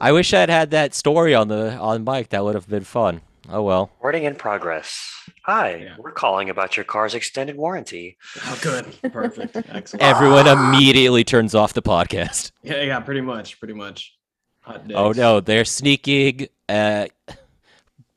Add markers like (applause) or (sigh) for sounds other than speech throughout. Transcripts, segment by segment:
I wish I'd had that story on the on mic. That would have been fun. Oh well. Recording in progress. Hi, Yeah. we're calling about your car's extended warranty. Oh, good. Perfect. (laughs) Excellent. Everyone immediately turns off the podcast. Yeah, yeah, pretty much, pretty much. Oh no, they're sneaking uh,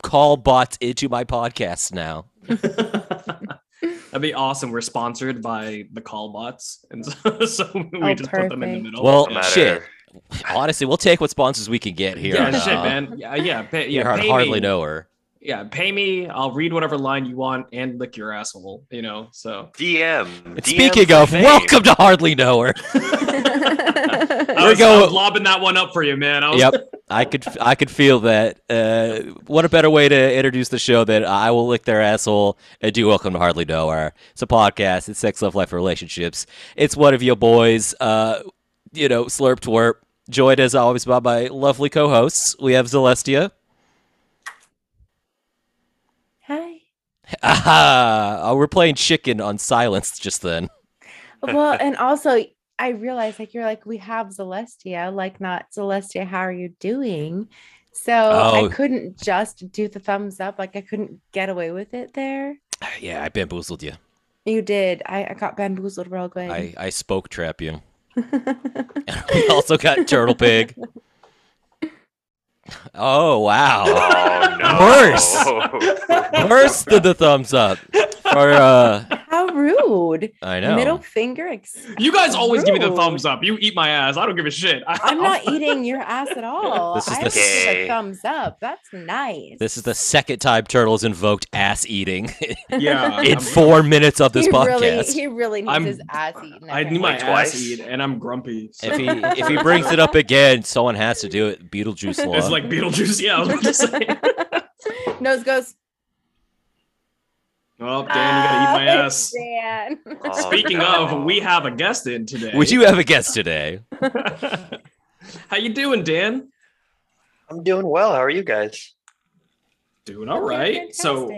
call bots into my podcast now. (laughs) That'd be awesome. We're sponsored by the call bots, and so, (laughs) so we Oh, just put them in the middle. Well, No matter- shit. (sighs) Honestly, we'll take what sponsors we can get here. yeah, on, shit, uh, man. Yeah, yeah, pay, yeah. Pay hardly me. know her. Yeah, pay me. I'll read whatever line you want and lick your asshole. You know, so. DM. And DM Speaking for of, fame. welcome to hardly know her. (laughs) (laughs) I We're I going- was lobbing that one up for you, man. I was, Yep, I could I could feel that. Uh, what a better way to introduce the show than I will lick their asshole and do welcome to hardly know her. It's a podcast. It's sex, love, life, relationships. It's one of your boys. Uh, you know, slurp twerp. Joined as always by my lovely co-hosts. We have Celestia. Hi. Aha! Oh, we're playing chicken on silence just then. Well, (laughs) and also I realized like you're like we have Celestia, like not Celestia. How are you doing? So Oh. I couldn't just do the thumbs up. Like I couldn't get away with it there. (sighs) Yeah, I bamboozled you. You did. I, I got bamboozled real good. I, I spoke trap you. (laughs) we also got Turtle Pig. (laughs) Oh wow. Oh, no. Worse (laughs) than the thumbs up. For uh How rude. I know. Middle finger. Ex- You guys always give me the thumbs up. You eat my ass. I don't give a shit. I, I'm not (laughs) eating your ass at all. This is I the give you thumbs up. That's nice. This is the second time Turtles invoked ass eating (laughs) Yeah. in four minutes of this he podcast. really, he really needs I'm- his ass eaten. I need my Like ass twice? eat, and I'm grumpy. so- if he if he brings it up again, someone has to do it. Beetlejuice law. It's like Beetlejuice. Yeah, I was about to say. (laughs) Nose goes. Well, Dan, you gotta eat my "Ah, ass. Dan. Oh, Speaking no. of, we have a guest in today. Would you have a guest today. (laughs) How you doing, Dan? I'm doing well. How are you guys? Doing all right. So,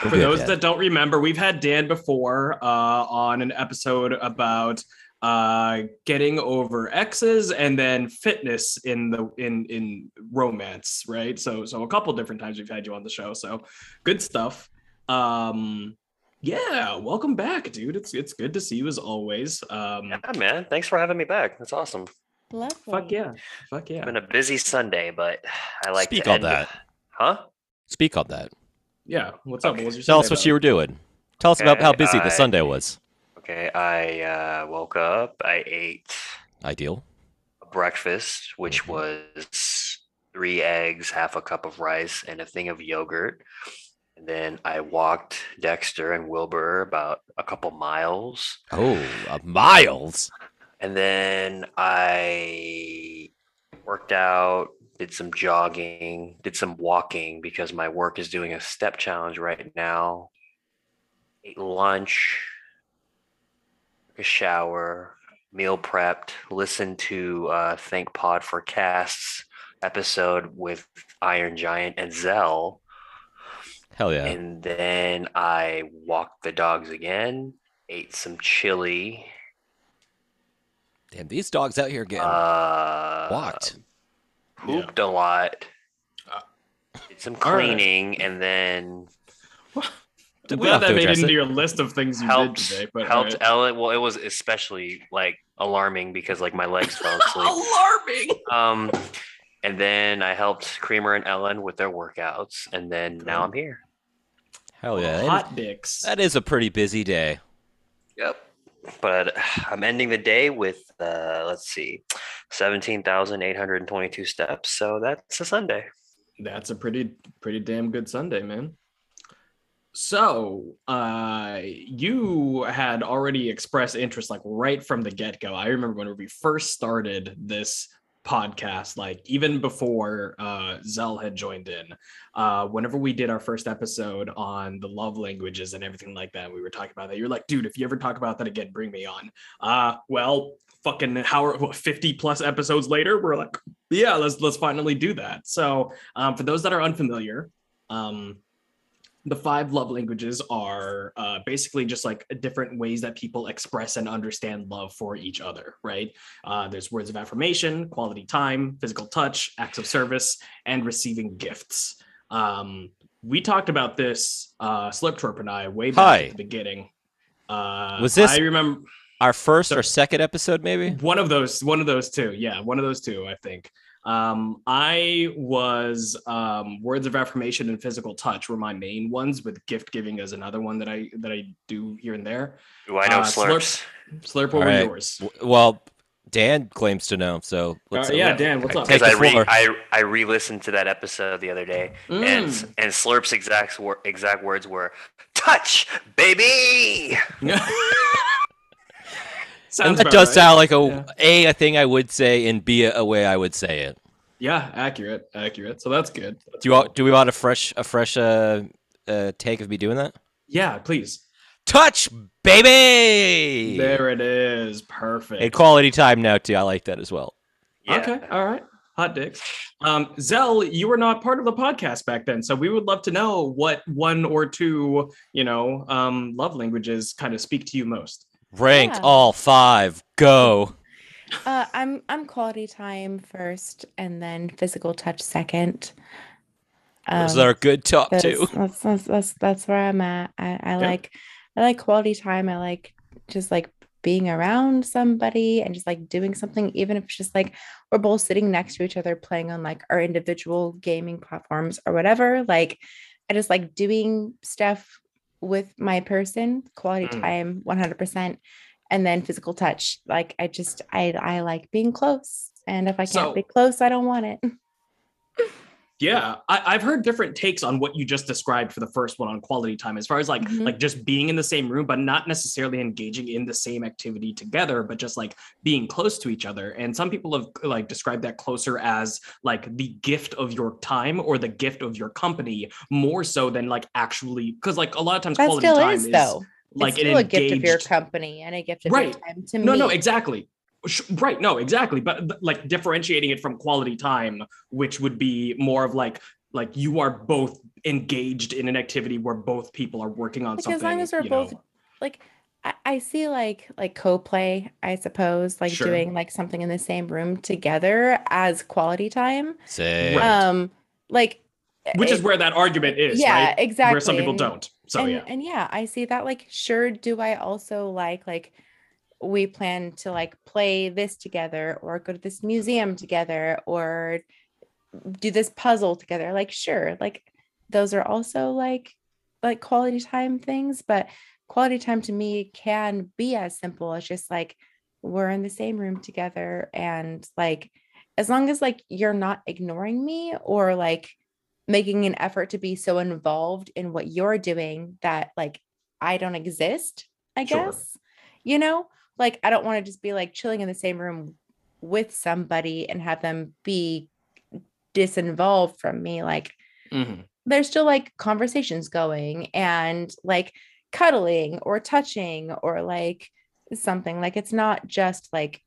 for those that don't remember, we've had Dan before uh, on an episode about uh, getting over exes and then fitness in the in in romance, right? So, so a couple different times we've had you on the show. So, good stuff. Um, yeah, welcome back, dude. It's it's good to see you as always. Um, Yeah, man. Thanks for having me back. That's awesome. Lovely. fuck yeah, fuck yeah. It's been a busy Sunday, but I like Speak to on end- that. Huh? Speak on that. Yeah, what's up? Okay. What was your Tell us Sunday what you were doing. Tell us about how Okay, busy the Sunday was. Okay. I uh, woke up. I ate Ideal. a breakfast, which Mhm. was three eggs, half a cup of rice, and a thing of yogurt. And then I walked Dexter and Wilbur about a couple miles. Oh, uh, Miles. And then I worked out, did some jogging, did some walking because my work is doing a step challenge right now. Ate lunch, a shower, meal prepped, listened to uh, Thank Pod for Casts episode with Iron Giant and Zell. Hell yeah. And then I walked the dogs again, ate some chili. Damn, these dogs out here getting Uh, walked. Pooped a lot. Uh, Did some all right. cleaning and then I'm We don't glad have that made it into it. your list of things you helped did today. But helped alright. Ellen. Well, it was especially like alarming because like my legs fell (laughs) asleep. alarming. Um, and then I helped Creamer and Ellen with their workouts, and then now I'm here. Hell yeah. That is- Hot dicks. That is a pretty busy day. Yep. But (sighs) I'm ending the day with uh, let's see, seventeen thousand eight hundred twenty-two steps. So that's a Sunday. That's a pretty pretty damn good Sunday, man. So, uh, you had already expressed interest like right from the get go. I remember when we first started this podcast, like even before uh, Zell had joined in. Uh, whenever we did our first episode on the love languages and everything like that, we were talking about that. You're like, dude, if you ever talk about that again, bring me on. Uh, well, fucking how what, 50 plus episodes later, we're like, yeah, let's let's finally do that. So, um, for those that are unfamiliar, um, the five love languages are uh, basically just like different ways that people express and understand love for each other, right? Uh, there's words of affirmation, quality time, physical touch, acts of service, and receiving gifts. Um, we talked about this, uh, Sliptwerp and I, way back Hi. at the beginning. Uh, Was this- I remember Our first So- or second episode, maybe. one of those one of those two yeah one of those two i think um i was um words of affirmation and physical touch were my main ones with gift giving as another one that i that i do here and there Do I know Uh, slurp. slurps? slurp what were Alright. yours Well, Dan claims to know, so let's, Uh, yeah dan what's up Because I re I, I re listened to that episode the other day, and Mm. and Slurp's exact exact words were "touch, baby." (laughs) (laughs) Sounds that does right. sound like a Yeah. a a thing I would say, and b a, way I would say it. yeah accurate accurate so that's good That's Do you want, do we want a fresh a fresh uh, uh take of me doing that? yeah please Touch, baby. there it is perfect And quality time now too. I like that as well. Yeah. Okay, all right. Hot dicks. Um, Zell, you were not part of the podcast back then, so we would love to know what one or two, you know, um, love languages kind of speak to you most. Ranked Yeah. all five. Go. Uh, I'm I'm quality time first, and then physical touch second. Those Um, that are good top that's, too. That's, that's that's that's where I'm at. I, I Yeah. like I like quality time. I like just like being around somebody and just like doing something, even if it's just like we're both sitting next to each other playing on like our individual gaming platforms or whatever. Like I just like doing stuff with my person, quality Mm. time, 100%. And then physical touch. Like I just I I like being close. And if I can't So- be close, I don't want it. (laughs) Yeah, I, I've heard different takes on what you just described for the first one on quality time, as far as like Mhm. like just being in the same room, but not necessarily engaging in the same activity together, but just like being close to each other. And some people have like described that closer as like the gift of your time or the gift of your company, more so than like actually because like a lot of times That quality time is is though. like it's still a gift of your company and a gift of Right. your time to no me. no no, exactly right no exactly but th- like differentiating it from quality time which would be more of like like you are both engaged in an activity where both people are working on like something as long as we're you both know. like I, I see like like co-play i suppose like Sure. doing like something in the same room together as quality time. Say um like which is where that argument is yeah right? Exactly where some people and- don't so and, yeah. and yeah i see that like sure do i also like like we plan to like play this together or go to this museum together or do this puzzle together like sure like those are also like like quality time things but quality time to me can be as simple as just like we're in the same room together and like as long as like you're not ignoring me or like making an effort to be so involved in what you're doing that like I don't exist, I Sure. guess. You know, like I don't want to just be like chilling in the same room with somebody and have them be disinvolved from me. Like Mhm. there's still like conversations going and like cuddling or touching or like something. Like it's not just like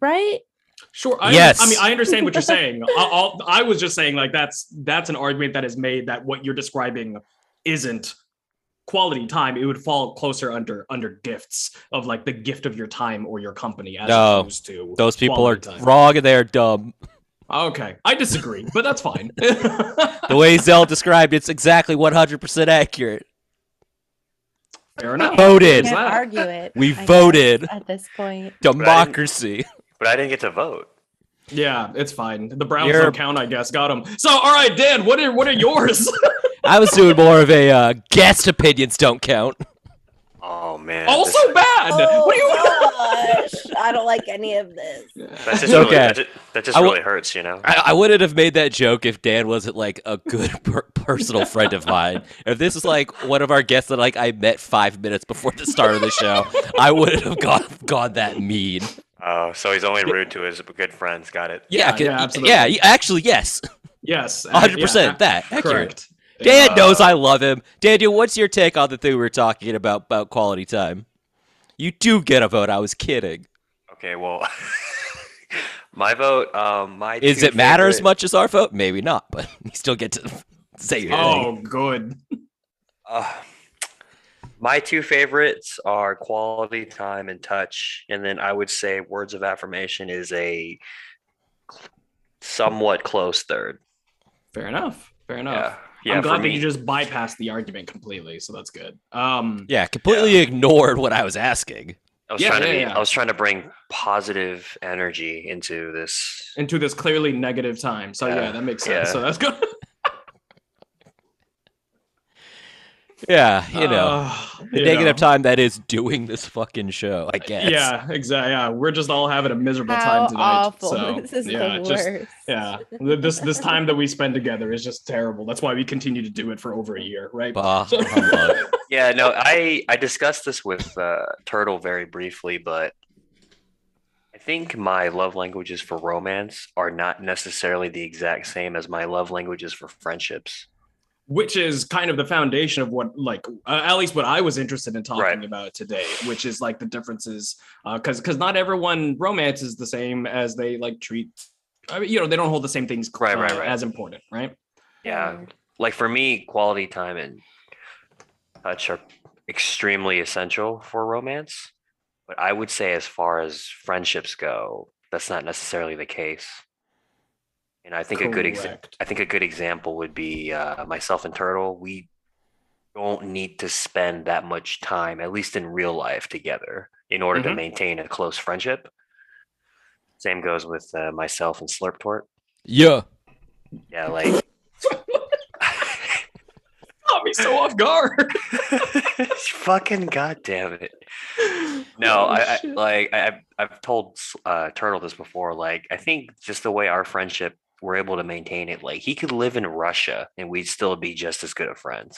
right? Sure. I, Yes. I mean, I understand what you're saying. (laughs) I, I'll, I was just saying, like, that's that's an argument that is made that what you're describing isn't quality time. It would fall closer under under gifts of like the gift of your time or your company, as No, opposed to Those people are quality time. wrong and they're dumb. Okay, I disagree, but that's fine. (laughs) The way Zell described it's exactly 100% accurate. Fair enough. Voted. Can't that? argue it. We I voted. at this point. Democracy. But I didn't get to vote. Yeah, it's fine. The Browns You're- don't count, I guess. Got them. So, all right, Dan, what are what are yours? (laughs) I was doing more of a uh, guest opinions don't count. Oh man. also this- bad. what do you? gosh, (laughs) I don't like any of this. That's just It's really, okay. that just, that just I will- really hurts, you know. I, I wouldn't have made that joke if Dan wasn't like a good per- personal friend of mine. If this was like one of our guests that like I met five minutes before the start of the show, I wouldn't have gone gone that mean. Oh, so he's only rude to his good friends. Got it. Yeah, c- yeah, absolutely. Yeah, actually, yes, Yes, hundred yeah, percent. That accurate. correct. Dan Uh, knows I love him. Daniel, what's your take on the thing we were talking about about quality time? You do get a vote. I was kidding. Okay, well, (laughs) my vote. Um, my Is it matter as much as our vote? Maybe not, but (laughs) we still get to (laughs) Say your thing. Oh, good. Uh, my two favorites are quality time and touch, and then I would say words of affirmation is a somewhat close third. Fair enough. Fair enough. Yeah, yeah. I'm glad that me, you just bypassed the argument completely, so that's good. Um, Yeah, completely ignored what I was asking. I was yeah, trying to yeah, be, yeah. I was trying to bring positive energy into this. into this clearly negative time. So yeah, Yeah, that makes sense. yeah. So that's good. (laughs) Yeah, you know, Uh, the you negative know. time that is doing this fucking show. I guess. Yeah, exactly. Yeah, we're just all having a miserable How time tonight. awful. So (laughs) this is yeah, the just worst. yeah, this this time that we spend together is just terrible. That's why we continue to do it for over a year, right? Bah, So- (laughs) Yeah, no, I I discussed this with uh, Turtle very briefly, but I think my love languages for romance are not necessarily the exact same as my love languages for friendships. Which is kind of the foundation of what like uh, at least what i was interested in talking Right. about today which is like the differences uh because because not everyone romance is the same as they like treat I mean, you know they don't hold the same things Right, right, uh, right. as important right Yeah, like for me, quality time and touch are extremely essential for romance. But I would say, as far as friendships go, that's not necessarily the case. And I think a good exa- I think a good example would be uh, myself and Turtle. We don't need to spend that much time, at least in real life, together in order to Mhm. maintain a close friendship. Same goes with uh, myself and Slurptort. yeah. Yeah, like (laughs) (laughs) caught me so off guard (laughs) fucking goddamn it. No, Oh, I, I shit. like I, I've I've told uh, Turtle this before. Like I think just the way our friendship we're able to maintain it. Like he could live in Russia and we'd still be just as good of friends.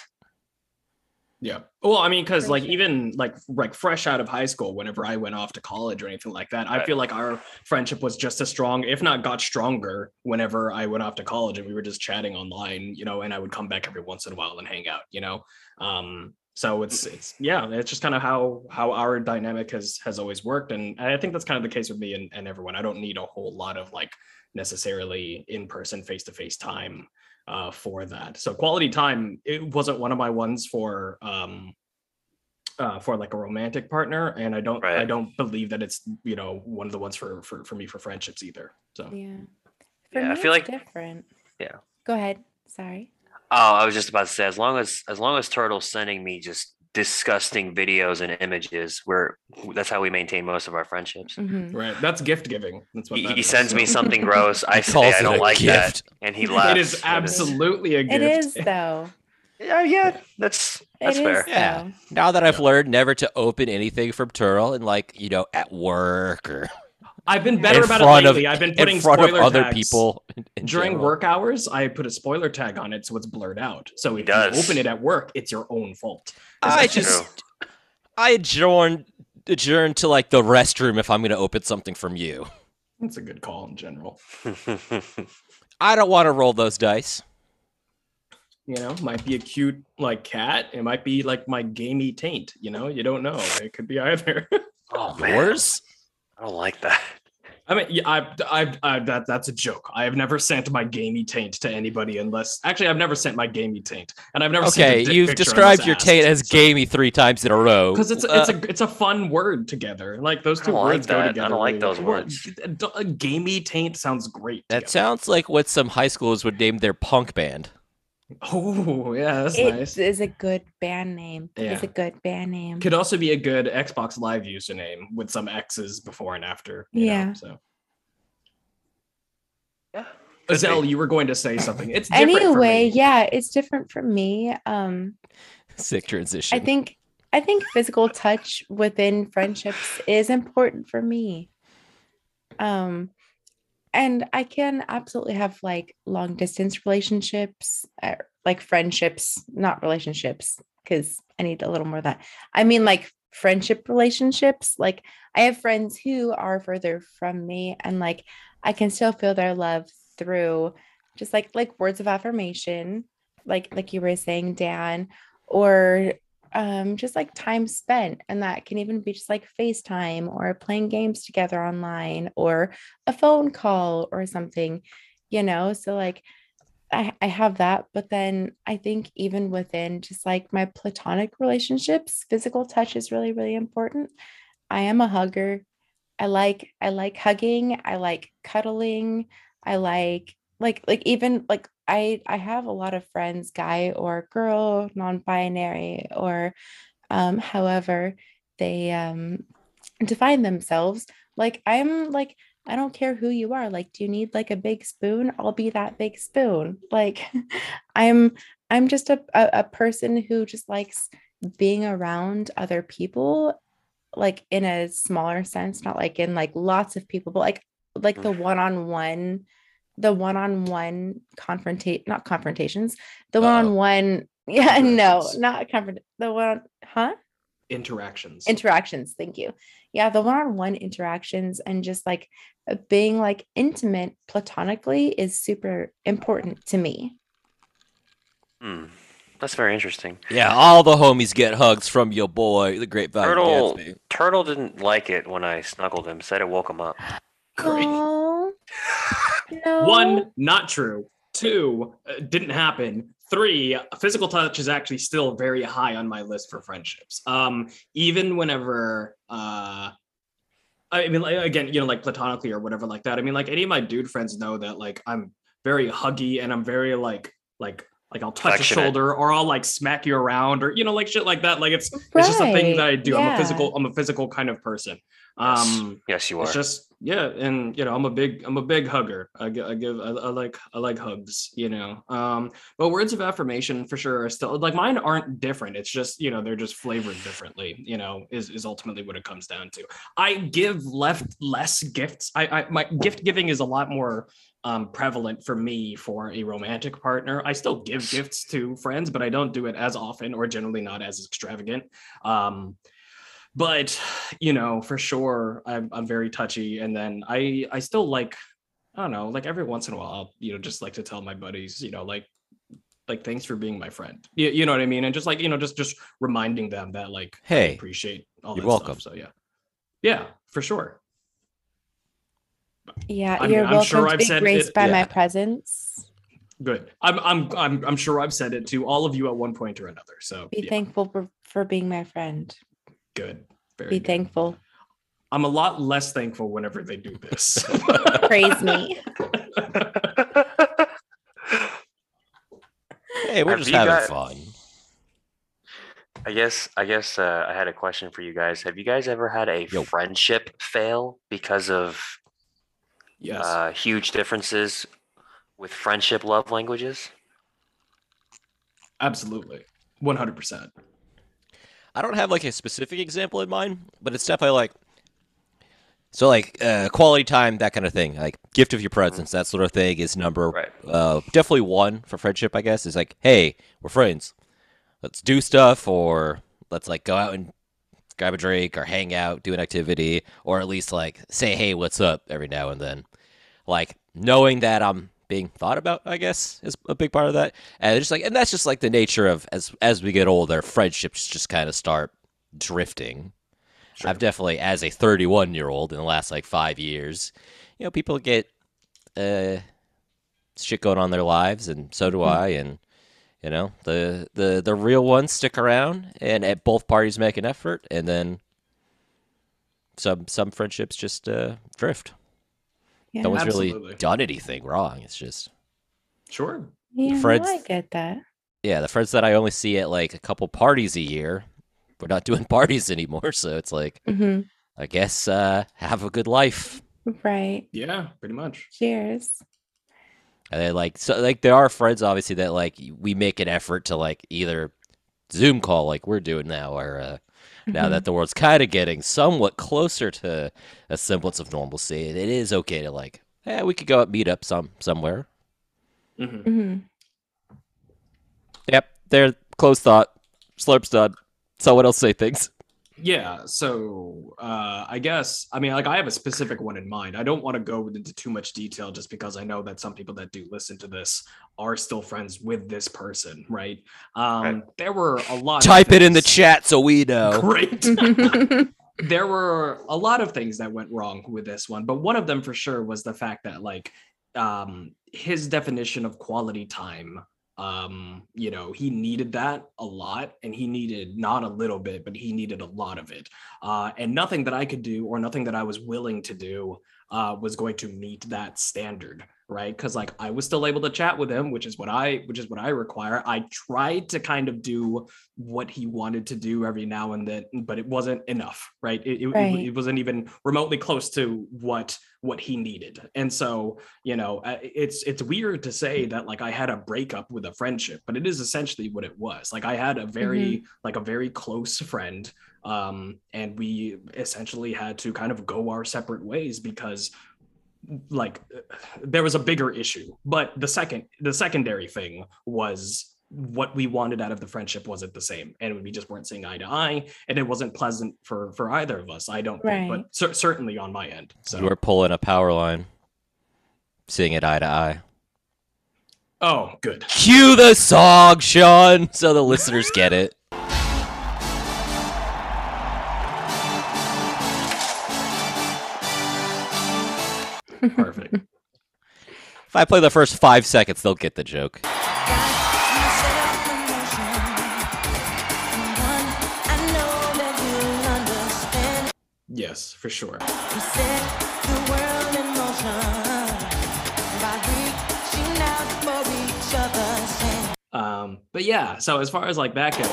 Yeah. Well, I mean, because like even like like fresh out of high school, whenever I went off to college or anything like that, I feel like our friendship was just as strong, if not got stronger, whenever I went off to college and we were just chatting online, you know, and I would come back every once in a while and hang out, you know. Um, so it's it's yeah, it's just kind of how how our dynamic has has always worked. And I think that's kind of the case with me and, and everyone. I don't need a whole lot of like necessarily in-person face-to-face time uh, for that. So quality time, it wasn't one of my ones for um uh for like a romantic partner, and I don't I don't believe that it's you know one of the ones for for for me for friendships either. So Yeah. For Yeah, I feel it's like- different. Yeah. Go ahead. Sorry. Oh, I was just about to say, as long as as long as Turtle's sending me just disgusting videos and images, we're that's how we maintain most of our friendships. Mhm. right, that's gift giving. That's what He, that he is, sends me (laughs) something gross. I say I it don't a like that, gift. and he laughs. It is absolutely a gift. It is though. Yeah, (laughs) yeah, that's that's It is fair. Yeah. though. Now that I've Yeah. learned never to open anything from Turtle and like, you know, at work or I've been better in about it front of lately. I've been putting in front of other tags. people in- in during general. work hours, I put a spoiler tag on it so it's blurred out. So if does. you open it at work, it's your own fault. I That's just I adjourn adjourn to like the restroom if I'm gonna open something from you. That's a good call in general. (laughs) I don't want to roll those dice. You know, might be a cute like cat. It might be like my gamey taint. You know, you don't know. It could be either. (laughs) Oh, oh man, Yours? I don't like that. I mean, yeah, I, I, I, that that's a joke. I have never sent my gamey taint to anybody unless, actually, I've never sent my gamey taint, and I've never. Okay, you've described your taint as gamey three times in a row. because it's a, Uh, it's a it's a fun word together. Like those two don't like words go that. I together. don't like those well. words. D- A gamey taint sounds great. that together. sounds like what some high schools would name their punk band. Oh yeah, that's It nice. is a good band name. Yeah. It's a good band name. Could also be a good Xbox Live username with some X's before and after. you know, Yeah. so Yeah. could Azelle, you were going to say something. It's different for Anyway, me. yeah, it's different for me. Um, Sick transition. I think I think physical touch within friendships is important for me. Um and I can absolutely have like long distance relationships, uh, like friendships, not relationships cuz I need a little more of that. I mean like friendship relationships. Like I have friends who are further from me and like I can still feel their love through just like like words of affirmation, like like you were saying Dan, or um, just like time spent. And that can even be just like FaceTime or playing games together online or a phone call or something, you know? So, like, I, I have that, but then I think even within just like my platonic relationships, physical touch is really, really important. I am a hugger. I like I like hugging. I like cuddling. I like like like even like I I have a lot of friends, guy or girl, non-binary, or um, however they um define themselves. Like I'm like I don't care who you are. Like, do you need like a big spoon? I'll be that big spoon. (laughs) Like, I'm I'm just a, a, a person who just likes being around other people, like in a smaller sense, not like in like lots of people, but like like the one-on-one, the one-on-one confrontate, not confrontations, the Uh-oh. one-on-one. (laughs) Yeah, no, Interactions. not confront the one, huh? Interactions. interactions thank you yeah the one-on-one interactions and just like uh, being like intimate platonically is super important to me Hmm. That's very interesting. Yeah, all the homies get hugs from your boy, the Great Value Turtle, Gatsby. Turtle didn't like it when I snuggled him. Said it woke him up. Great. (sighs) (laughs) No One, not true. Two, uh, didn't happen. Three, physical touch is actually still very high on my list for friendships. Um, even whenever, uh, I mean, like, again, you know, like platonically or whatever like that. I mean, like any of my dude friends know that like I'm very huggy and I'm very like, like, like I'll touch a shoulder or I'll like smack you around or you know, like shit like that. Like it's it's just a thing that I Right, do. I'm a physical, I'm a physical kind of person. Yes. Um, Yes, you are. it's just yeah and you know i'm a big i'm a big hugger i, gi- I give I, I like i like hugs you know um but words of affirmation for sure are still like mine aren't different it's just you know they're just flavored differently you know is is ultimately what it comes down to i give left less gifts i i my gift giving is a lot more um, prevalent for me for a romantic partner. I still give gifts to friends, but I don't do it as often or generally not as extravagant. Um, but you know for sure I'm, I'm very touchy and then i i still like i don't know like every once in a while i'll you know just like to tell my buddies you know like like thanks for being my friend you, you know what i mean and just like you know just just reminding them that like I Hey, appreciate all you're welcome. stuff so yeah yeah for sure yeah I mean, you're I'm welcome sure to I've be said graced it- by my presence. Good. I'm, I'm i'm i'm sure i've said it to all of you at one point or another so be yeah, thankful for, for being my friend. Good. Very be good. thankful. I'm a lot less thankful whenever they do this. (laughs) Praise me. (laughs) Hey, we're Have just having got- fun. I guess I guess uh, I had a question for you guys. Have you guys ever had a Yo. friendship fail because of yes uh, huge differences with friendship love languages? absolutely 100% I don't have like a specific example in mind, but it's definitely like so like uh, quality time, that kind of thing. Like gift of your presence, that sort of thing is number Right. uh, definitely one for friendship. I guess is like, hey, we're friends. Let's do stuff, or let's like go out and grab a drink, or hang out, do an activity, or at least like say, hey, what's up every now and then. Like knowing that I'm being thought about, I guess, is a big part of that. And just like, and that's just like the nature of as as we get older, friendships just kind of start drifting. Sure. I've definitely, as a 31 year old, in the last like five years, you know, people get uh, shit going on in their lives, and so do I. And you know, the the the real ones stick around, and at both parties make an effort, and then some some friendships just uh, drift. yeah no one's really done anything wrong. It's just sure yeah no, i get that yeah, the friends that I only see at like a couple parties a year, we're not (laughs) doing parties anymore. So it's like, hmm I guess, uh, have a good life. right yeah pretty much cheers And then like, so like there are friends obviously that like we make an effort to like either Zoom call like we're doing now, or uh, now Mhm. that the world's kind of getting somewhat closer to a semblance of normalcy, it is okay to like, yeah, we could go out meet up some somewhere. Mhm. Mhm. Yep, there. Close thought. Slurp's done. Someone else say things. Yeah, so uh, I guess I mean like I have a specific one in mind. I don't want to go into too much detail just because I know that some people that do listen to this are still friends with this person, right? Um, Right. There were a lot. of Type it in the chat so we know. (laughs) Great. (laughs) there were a lot of things that went wrong with this one, but one of them for sure was the fact that like um his definition of quality time um you know he needed that a lot and he needed not a little bit but he needed a lot of it. Uh and nothing that i could do or nothing that i was willing to do uh was going to meet that standard right? Because like i was still able to chat with him which is what i which is what i require. I tried to kind of do what he wanted to do every now and then but it wasn't enough right? It, it, Right. it, it wasn't even remotely close to what what he needed. And so you know it's it's weird to say that like i had a breakup with a friendship but it is essentially what it was. Like i had a very like a very close friend um and we essentially had to kind of go our separate ways because like uh, there was a bigger issue. But the second the secondary thing was what we wanted out of the friendship wasn't the same. And we just weren't seeing eye to eye. And it wasn't pleasant for for either of us i don't think but cer- certainly on my end so. You were pulling a Powerline, seeing it eye to eye. oh good. Cue the song, Sean, so the listeners get it. Perfect (laughs) If I play the first five seconds, they'll get the joke. yes for sure um but yeah so as far as like that goes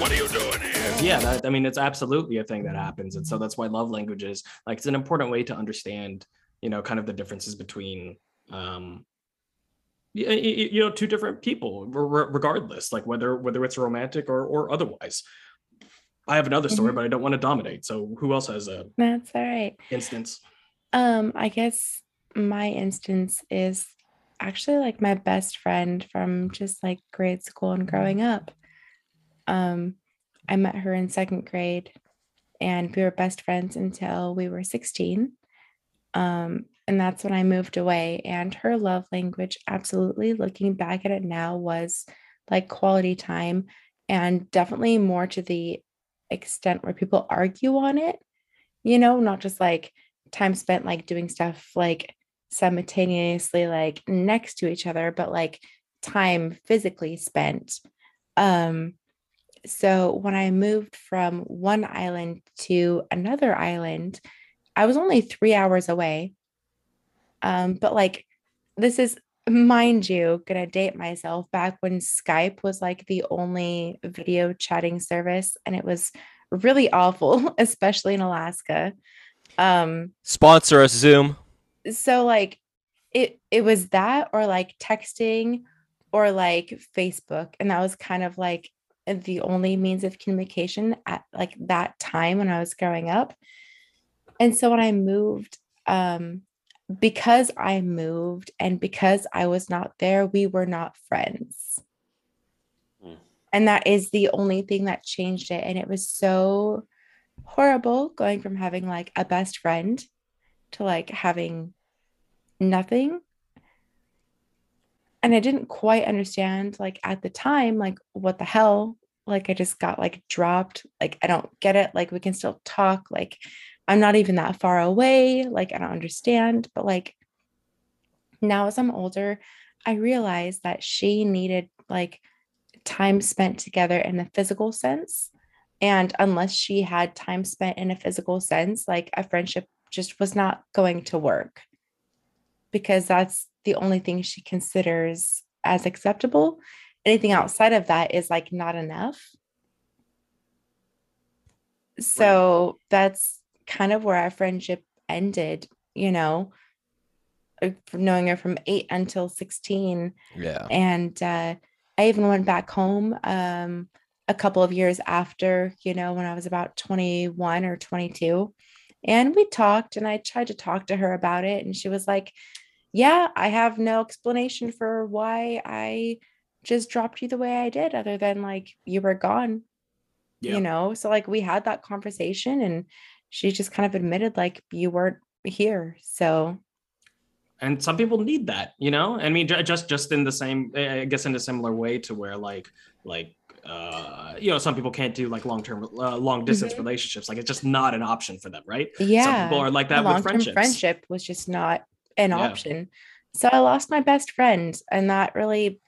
What are you doing here? Yeah that, i mean it's absolutely a thing that happens and so that's why love languages like it's an important way to understand you know kind of the differences between um you know two different people re- re- regardless like whether whether it's romantic or or otherwise i have another story Mhm. but i don't want to dominate so who else has a That's all right. instance Um, I guess my instance is actually like my best friend from just like grade school and growing up. Um, I met her in second grade and we were best friends until we were 16. Um, and that's when I moved away. And her love language, absolutely looking back at it now, was like quality time and definitely more to the extent where people argue on it, you know, not just like time spent like doing stuff like simultaneously like next to each other but like time physically spent um so when i moved from one island to another island i was only 3 hours away um but like this is mind you gonna date myself back when skype was like the only video chatting service and it was really awful (laughs) especially in alaska um Sponsor us, Zoom. so like it it was that or like texting or like facebook and that was kind of like the only means of communication at like that time when i was growing up. And so when i moved um because i moved and because i was not there we were not friends. Hmm. and that is the only thing that changed it. And it was so horrible going from having like a best friend to like having nothing and i didn't quite understand like at the time like what the hell like i just got like dropped like i don't get it like we can still talk like i'm not even that far away like i don't understand but like now as i'm older i realize that she needed like time spent together in a physical sense and unless she had time spent in a physical sense like a friendship just was not going to work because that's the only thing she considers as acceptable. Anything outside of that is like not enough. So that's kind of where our friendship ended, you know, uh, from knowing her from eight until 16 Yeah. and uh, I even went back home um, a couple of years after, you know, when I was about 21 or 22. And we talked, and I tried to talk to her about it. And she was like, Yeah, I have no explanation for why I just dropped you the way I did, other than like you were gone, Yeah. you know? So, like, we had that conversation, and she just kind of admitted, like, you weren't here. So, and some people need that you know i mean just just in the same i guess in a similar way to where like like uh, you know, some people can't do like long term, uh, long distance Mhm. relationships. Like it's just not an option for them, right? Yeah. Some people are like that with friendships. friendship was just not an Yeah. option. So I lost my best friend, and that really,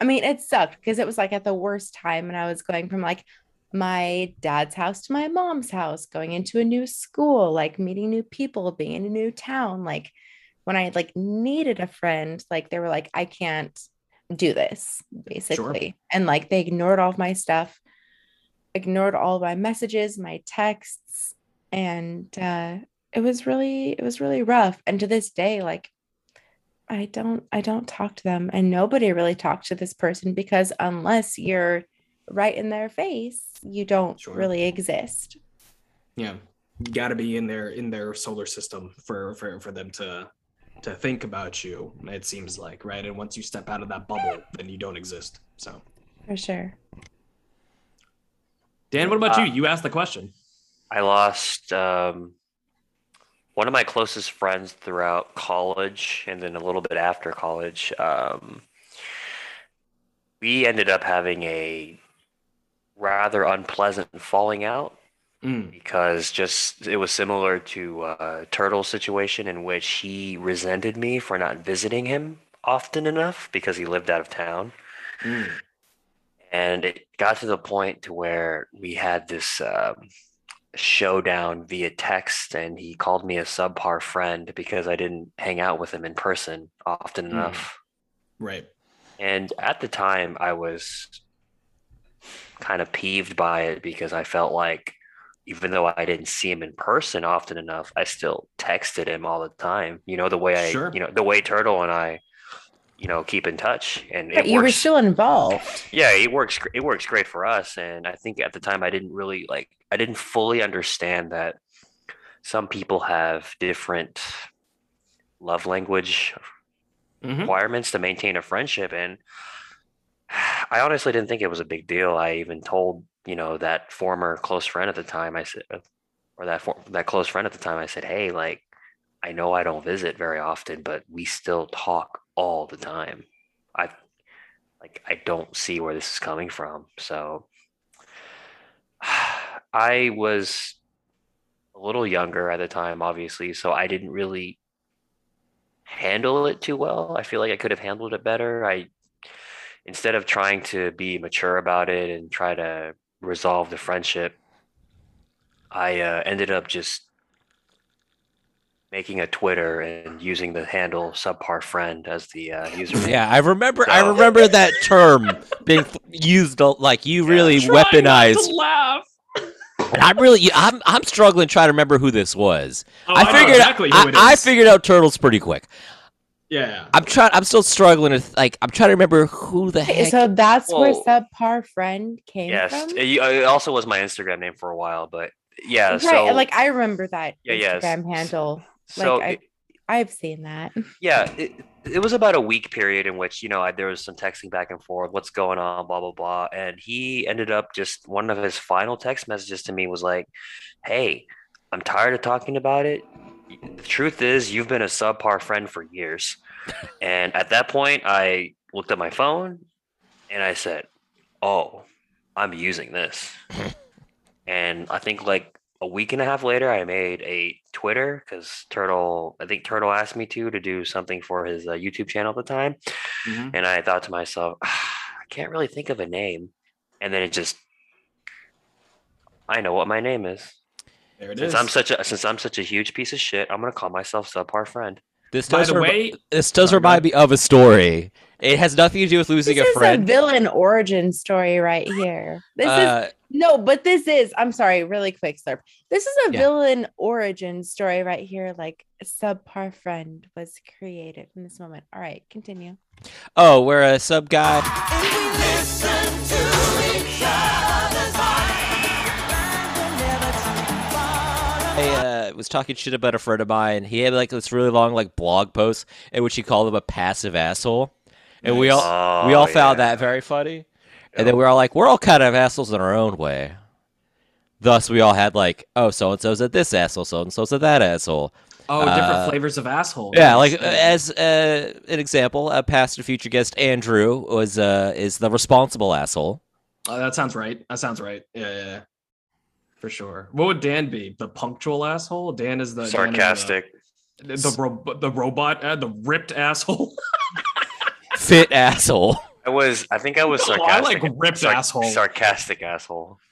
I mean, it sucked because it was like at the worst time, and I was going from like my dad's house to my mom's house, going into a new school, like meeting new people, being in a new town. Like when I like needed a friend, like they were like, I can't do this, basically, and like they ignored all of my stuff, ignored all of my messages, my texts, and uh it was really it was really rough and to this day like i don't i don't talk to them and nobody really talks to this person because unless you're right in their face you don't Sure. really exist Yeah, you got to be in their in their solar system for for for them to to think about you. It seems like right, and once you step out of that bubble, then you don't exist. So, for sure Dan, what about Uh, you? You asked the question. I lost um, one of my closest friends throughout college and then a little bit after college. Um, we ended up having a rather unpleasant falling out Mm, because just it was similar to uh, Turtle's situation in which he resented me for not visiting him often enough because he lived out of town. mm, and it got to the point to where we had this um, showdown via text and he called me a subpar friend because i didn't hang out with him in person often Mm. enough right. and at the time i was kind of peeved by it because i felt like even though i didn't see him in person often enough i still texted him all the time you know the way i Sure. you know the way turtle and i you know keep in touch and but it you were still involved. Yeah it works it works great for us and i think at the time i didn't really like i didn't fully understand that some people have different love language Mhm. requirements to maintain a friendship and (sighs) i honestly didn't think it was a big deal. I even told you know that former close friend at the time i said or that for, that close friend at the time i said hey like i know i don't visit very often but we still talk all the time i like I don't see where this is coming from. So (sighs) I was a little younger at the time, obviously, so I didn't really handle it too well. I feel like I could have handled it better. I instead of trying to be mature about it and try to resolve the friendship, I uh, ended up just making a Twitter and using the handle subpar friend as the uh, username. Yeah, I remember. I remember that term being used. Like you really Trying not to weaponized. laugh. And I'm really. I'm. I'm struggling trying to remember who this was. Oh, I know figured. exactly who I, it I figured out turtles pretty quick. Yeah. I'm trying. I'm still struggling with like. I'm trying to remember who the Okay, heck. so that's where subpar friend came Yes, from it it also was my Instagram name for a while, but yeah. right So like i remember that Yeah, yes. instagram handle so like, I- it- i've seen that (laughs) yeah, it, it was about a week period in which you know I, there was some texting back and forth, what's going on, blah blah blah, and he ended up just one of his final text messages to me was like, "Hey, I'm tired of talking about it. The truth is, you've been a subpar friend for years." and at that point, I looked at my phone and I said, "Oh, I'm using this." (laughs) and I think like a week and a half later, I made a Twitter because Turtle, I think Turtle asked me to to do something for his uh, YouTube channel at the time, Mhm. and I thought to myself, I can't really think of a name, and then it just, I know what my name is. There it Since is. I'm such a since I'm such a huge piece of shit, I'm gonna call myself subpar friend. this does. the remi- way, this does Sorry, go remind me of a story. It has nothing to do with losing this a is a villain origin story right here this is Uh, no but this is i'm sorry really quick slurp this is a Yeah. villain origin story right here like a subpar friend was created in this moment all right continue oh, we're a sub guy. I uh, was talking shit about a friend of mine. He had like this really long like blog post in which he called him a passive asshole, and we all we all Oh, found yeah. that very funny. And then we were all like, we're all kind of assholes in our own way. Thus, we all had like, oh, so and so's at this asshole, so and so's at that asshole. oh, different uh, flavors of asshole. Yeah, like uh, as uh, an example, a past and future guest Andrew was uh, is the responsible asshole. Uh, that sounds right. That sounds right. Yeah, yeah, yeah. For sure. What would Dan be? The punctual asshole? Dan is the Dan is the- Sarcastic. The, the, ro- the robot, uh, the ripped asshole. (laughs) Fit asshole. I was. I think I was (laughs) sarcastic. I sarcastic. like ripped Sar- asshole. Sarcastic asshole. (laughs)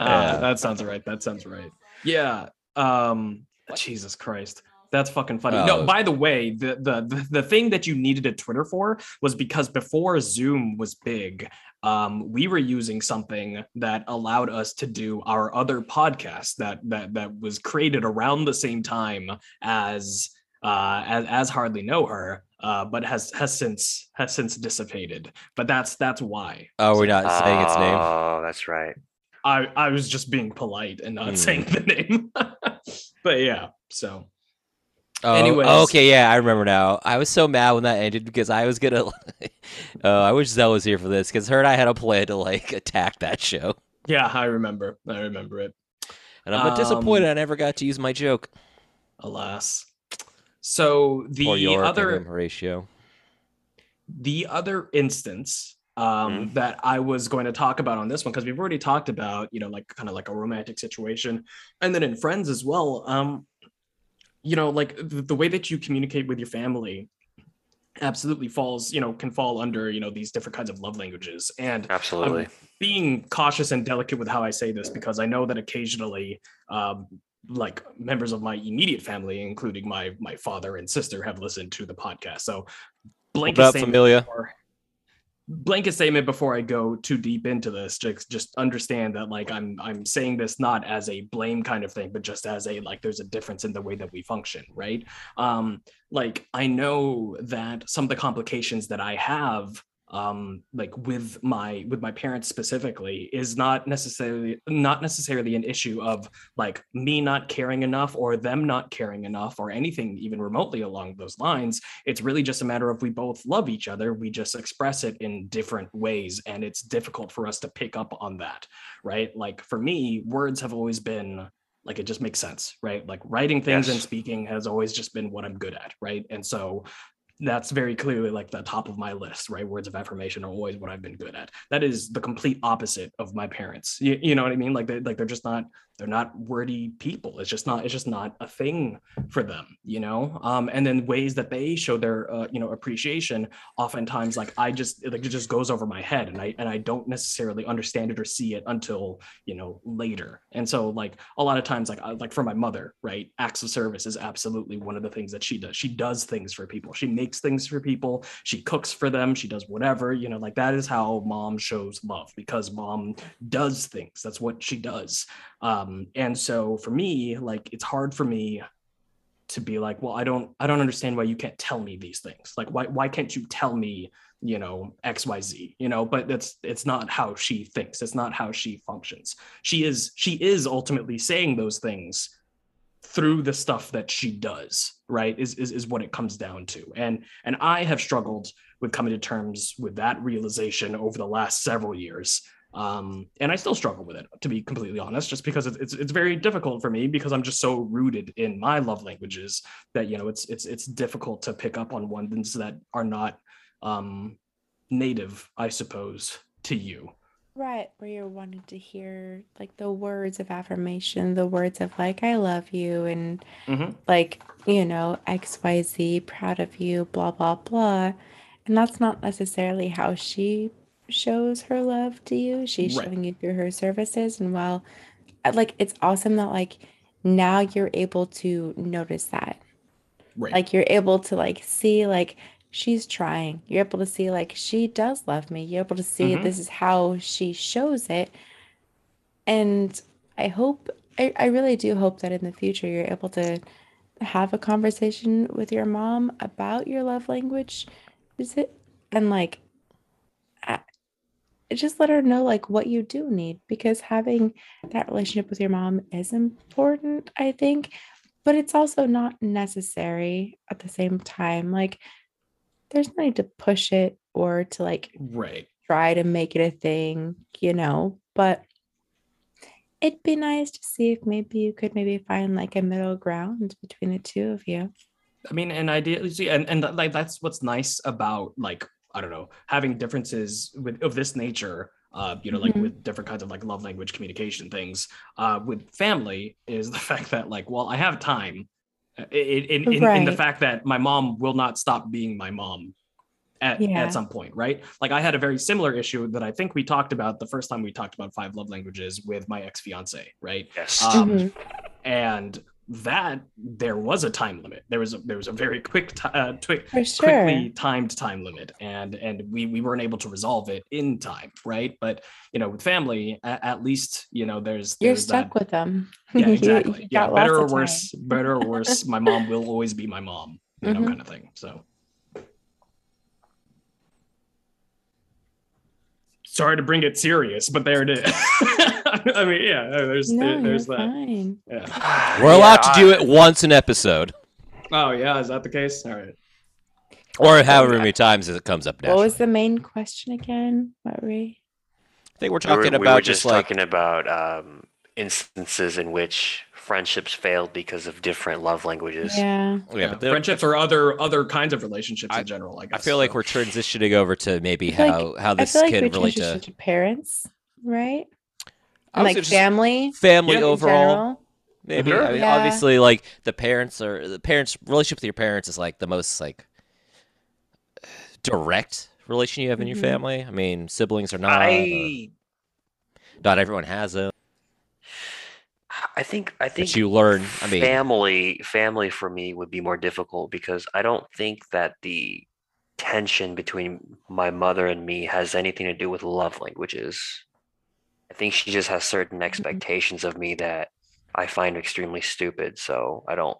Ah, that sounds right. That sounds right. Yeah. Um. Jesus Christ. That's fucking funny. Oh. No, by the way, the, the the the thing that you needed a Twitter for was because before Zoom was big, um, we were using something that allowed us to do our other podcast that that that was created around the same time as uh as, as hardly know her uh but has has since has since dissipated but that's that's why Oh, we're not saying its name. Oh, that's right. I I was just being polite and not Hmm. saying the name. (laughs) but yeah, so Oh, anyways. okay, yeah, I remember now. I was so mad when that ended because I was gonna. (laughs) oh, I wish Zell was here for this because her and I had a plan to like attack that show, yeah, I remember. I remember it. and I'm Um, disappointed I never got to use my joke Alas. So the other ratio. The other instance um that I was going to talk about on this one because we've already talked about, you know, like kind of like a romantic situation and then in friends as well. Um you know, like the, the way that you communicate with your family absolutely falls, you know, can fall under, you know, these different kinds of love languages. And Absolutely. I'm being cautious and delicate with how I say this because I know that occasionally, um, like members of my immediate family, including my my father and sister, have listened to the podcast. So, blanket up, statement Familia? before- blanket statement before I go too deep into this. Just just understand that like I'm I'm saying this not as a blame kind of thing, but just as a like there's a difference in the way that we function, right? Um, like I know that some of the complications that I have um like with my with my parents specifically is not necessarily not necessarily an issue of like me not caring enough or them not caring enough or anything even remotely along those lines. It's really just a matter of we both love each other. We just express it in different ways and it's difficult for us to pick up on that right? Like for me words have always been like it just makes sense right? Like writing things and speaking has always just been what i'm good at right? And so that's very clearly like the top of my list, right? Words of affirmation are always what I've been good at. That is the complete opposite of my parents. You, you know what I mean? Like they like they're just not they're not wordy people. It's just not it's just not a thing for them, you know. Um, and then ways that they show their uh, you know appreciation, oftentimes like I just like it just goes over my head, and I and I don't necessarily understand it or see it until you know later. And so like a lot of times like I, like for my mother, right? Acts of service is absolutely one of the things that she does. She does things for people. She makes things for people. She cooks for them. She does whatever, you know, like that is how mom shows love because mom does things. That's what she does. Um, and so for me, like it's hard for me to be like, well, I don't, I don't understand why you can't tell me these things. Like, why, why can't you tell me, you know, X, Y, Z, you know, but that's, it's not how she thinks. It's not how she functions. She is, she is ultimately saying those things through the stuff that she does right is, is is what it comes down to and and i have struggled with coming to terms with that realization over the last several years um and i still struggle with it to be completely honest just because it's it's, it's very difficult for me because i'm just so rooted in my love languages that you know it's it's it's difficult to pick up on ones that are not um native i suppose to you Right, where you're wanting to hear like the words of affirmation, the words of like, I love you, and Mhm. like, you know, XYZ, proud of you, blah, blah, blah. And that's not necessarily how she shows her love to you. She's Right. showing you through her services. And while, uh, like, it's awesome that, like, now you're able to notice that. right Like, you're able to, like, see, like, she's trying. You're able to see, like, she does love me. You're able to see Mhm. this is how she shows it. And I hope, I, I really do hope that in the future you're able to have a conversation with your mom about your love language. Is it, and like, just let her know like what you do need because having that relationship with your mom is important, I think, but it's also not necessary at the same time. Like, there's no need to push it or to like right try to make it a thing, you know, but it'd be nice to see if maybe you could maybe find like a middle ground between the two of you. I mean, and ideally, and and like that's what's nice about like I don't know having differences with of this nature uh, you know, like Mhm. with different kinds of like love language communication things. Uh, with family is (laughs) the fact that like, well, I have time. uh, In, in, in, in the fact that my mom will not stop being my mom at, Yeah. at some point, right? Like I had a very similar issue that I think we talked about the first time we talked about five love languages with my ex fiance, right? Yes. Um, Mhm. and that there was a time limit. There was a, there was a very quick, ti- uh, twi- sure. quickly timed time limit, and and we we weren't able to resolve it in time, right? But you know, with family, at, at least you know there's You're stuck that, with them. yeah (laughs) exactly yeah better or worse (laughs) better or worse my mom will always be my mom you know Mhm. kind of thing so sorry to bring it serious but there it is (laughs) (laughs) i mean yeah there's No, there- there's that fine. yeah We're allowed Yeah, to do it once an episode, oh yeah is that the case all right or however many times as it comes up What was the main question again? What were we? I think we're We were, talking we about were just, just like talking about um, instances in which friendships failed because of different love languages. Yeah. yeah, but there- friendships or other other kinds of relationships I- in general i I guess feel like we're transitioning over to maybe I feel like- how how I this feel like can we relate to to parents, right? I like family. family Yeah, in in overall. Maybe Sure. I mean, Yeah. obviously, like the parents are the parents relationship with your parents is like the most like direct relation you have in your Mhm. family. I mean, siblings are not. I not everyone has them. I think I think But you learn. I mean, family family for me would be more difficult because I don't think that the tension between my mother and me has anything to do with love languages. I think she just has certain Mm-hmm. expectations of me that I find extremely stupid. So I don't.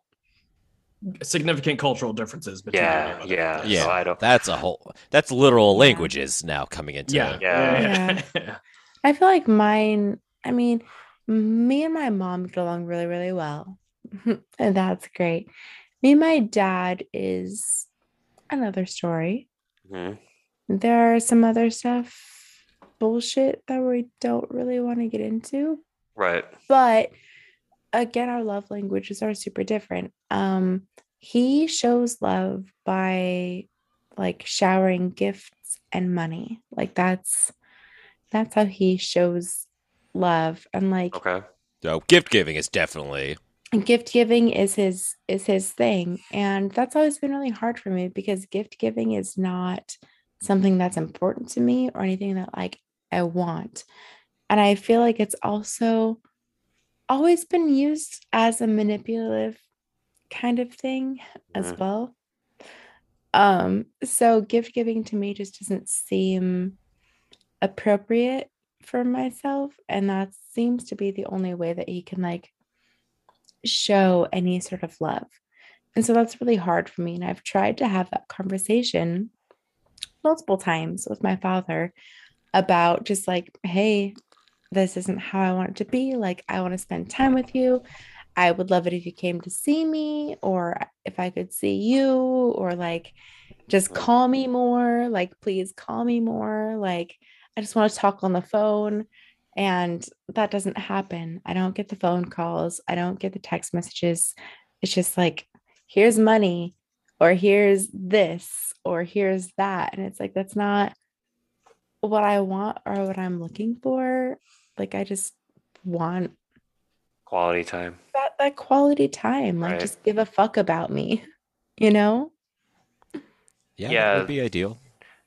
significant cultural differences between Yeah, yeah. others. Yeah. So I don't. that's a whole. That's literal Yeah. languages now coming into. yeah Yeah. (laughs) yeah. I feel like mine, I mean, me and my mom get along really, really well. (laughs) and that's great. Me and my dad is another story. Mhm. There are some other stuff, bullshit that we don't really want to get into. Right. But again, our love languages are super different. Um, he shows love by like showering gifts and money. Like that's that's how he shows love. And like Okay. So gift giving is definitely. gift giving is his is his thing. And that's always been really hard for me because gift giving is not something that's important to me or anything that like I want. And I feel like it's also always been used as a manipulative kind of thing as Mhm. well. Um, so gift giving to me just doesn't seem appropriate for myself. And that seems to be the only way that he can like show any sort of love. And so that's really hard for me. And I've tried to have that conversation multiple times with my father about just like, hey, this isn't how I want it to be. Like, I want to spend time with you. I would love it if you came to see me, or if I could see you, or like just call me more. Like, please call me more. Like, I just want to talk on the phone. And that doesn't happen. I don't get the phone calls, I don't get the text messages. It's just like, here's money, or here's this, or here's that. And it's like, that's not what I want or what I'm looking for. Like, I just want Quality time. that, that quality time. Like, Right. just give a fuck about me, (laughs) you know? Yeah, Yeah. that would be ideal.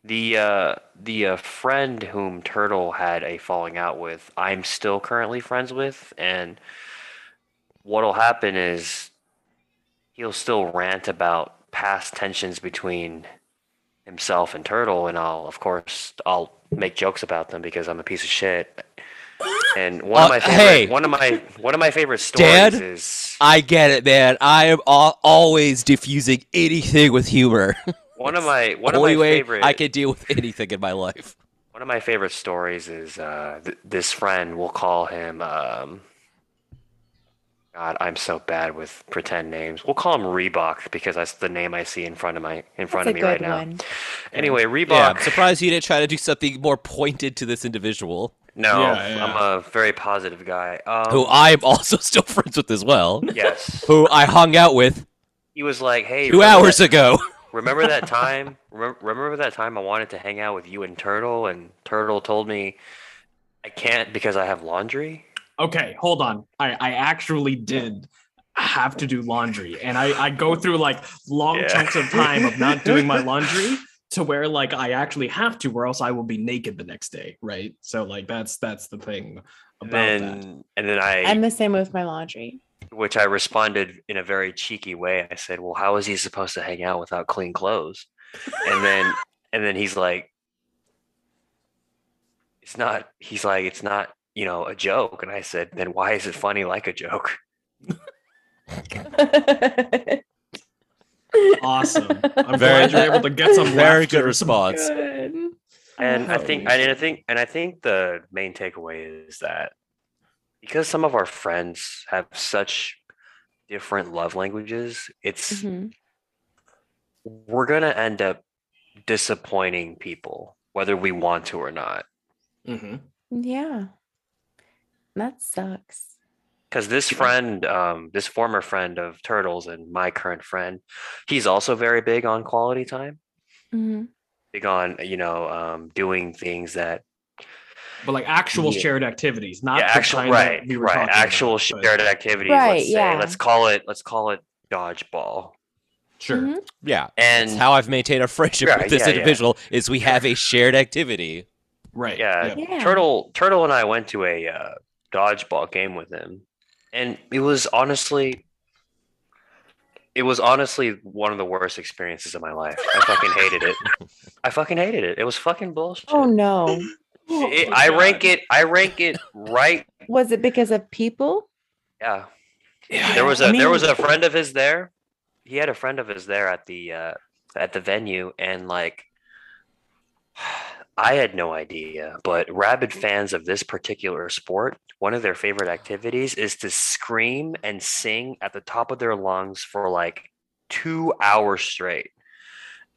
The uh, the uh, friend whom Turtle had a falling out with, I'm still currently friends with, and what'll happen is he'll still rant about past tensions between himself and Turtle, and I'll of course I'll make jokes about them because I'm a piece of shit. And one Uh, of my favorite, hey. one of my one of my favorite stories Dad? is I get it, man. I am al- always diffusing anything with humor. (laughs) one of my one of my way favorite. I can deal with anything in my life. One of my favorite stories is uh, th- this friend. We'll call him. Um, God, I'm so bad with pretend names. We'll call him Reebok because that's the name I see in front of my in front That's of me right good now. one. Anyway, Reebok. Yeah, I'm surprised you didn't try to do something more pointed to this individual, no, Yeah, yeah. I'm a very positive guy. Um, who I'm also (laughs) still friends with as well, yes, who I hung out with he was like, "Hey, two hours that- ago. (laughs) (laughs) Remember that time? Remember, remember that time I wanted to hang out with you and Turtle, and Turtle told me I can't because I have laundry. Okay, hold on. I I actually did have to do laundry, and I I go through like long Yeah. chunks of time of not doing my (laughs) laundry to where like I actually have to, or else I will be naked the next day, right? So like that's that's the thing And about that. then and then I I'm the same with my laundry. which I responded in a very cheeky way. I said, "Well, how is he supposed to hang out without clean clothes?" And then (laughs) and then he's like, "It's not." He's like, "It's not." You know, a joke. And I said, then why is it funny like a joke? (laughs) Awesome. I'm Very- glad you're able to get some Very good response. Good. And I think, yeah. and I think, and I think the main takeaway is that because some of our friends have such different love languages, it's Mhm. we're gonna end up disappointing people, whether we want to or not. Mhm. Yeah. That sucks. Because this friend, um, this former friend of Turtles and my current friend, he's also very big on quality time, Mhm. big on you know um, doing things that But like actual Yeah. shared activities, not yeah, actual kind right, we were right, actual about, but- shared activities. Right, let's say, yeah. let's call it, let's call it dodgeball. Sure. Mhm. Yeah. And That's how I've maintained a friendship Yeah, with this yeah, yeah. individual is we have a shared activity. Right. yeah, yeah. Yeah. Turtle, Turtle, and I went to a uh, dodgeball game with him, and it was honestly, it was honestly one of the worst experiences of my life. I fucking hated it. I fucking hated it. It was fucking bullshit. Oh no. It- I rank it. I rank it right. Was it because of people? Yeah. Yeah, There was I a there was a friend of his there. He had a friend of his there at the uh, at the venue, and like, (sighs) I had no idea. But rabid fans of this particular sport, one of their favorite activities is to scream and sing at the top of their lungs for like two hours straight.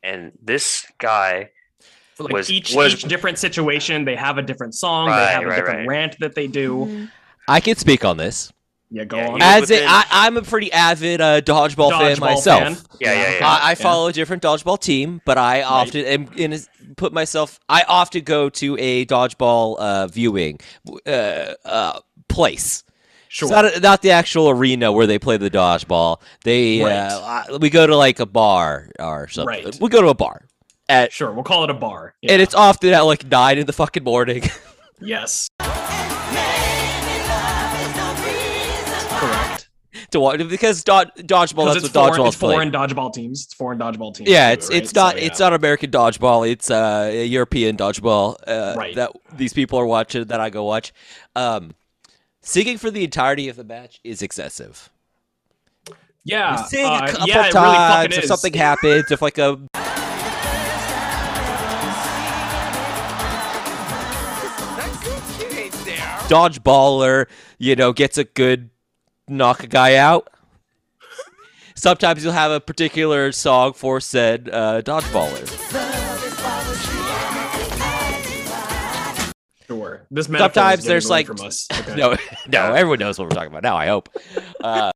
And this guy, For like was- each, was- each different situation, they have a different song, they have a right, different right. rant that they do. Mhm. I can speak on this. Yeah, go Yeah, on. As a, within- I, I'm a pretty avid uh, dodgeball, fan Dodgeball myself. fan. Yeah, yeah, yeah. I, I follow a different dodgeball team, but I often am in a, put myself. I often go to a dodgeball uh, viewing uh, uh, place. Sure. It's not, not the actual arena where they play the dodgeball. They Right. uh, I- we go to like a bar or something. Right. We go to a bar at, Sure, we'll call it a bar. and it's often at like nine in the fucking morning. (laughs) yes. To watch because dod- dodgeball. Because That's what foreign, dodgeball it's foreign dodgeball teams. It's foreign dodgeball teams. Yeah, too, it's right? it's not So, it's not American dodgeball. It's uh, European dodgeball uh, Right. that these people are watching that I go watch. Um, singing for the entirety of the match is excessive. Yeah. You sing uh, a couple yeah, it really times if something happens, if like a dodgeballer, you know, gets a good knock a guy out. Sometimes you'll have a particular song for said uh, dodgeballer. Sure. This Sometimes there's like from us. (laughs) Okay. no, (laughs) no, everyone knows what we're talking about now. I hope. Uh,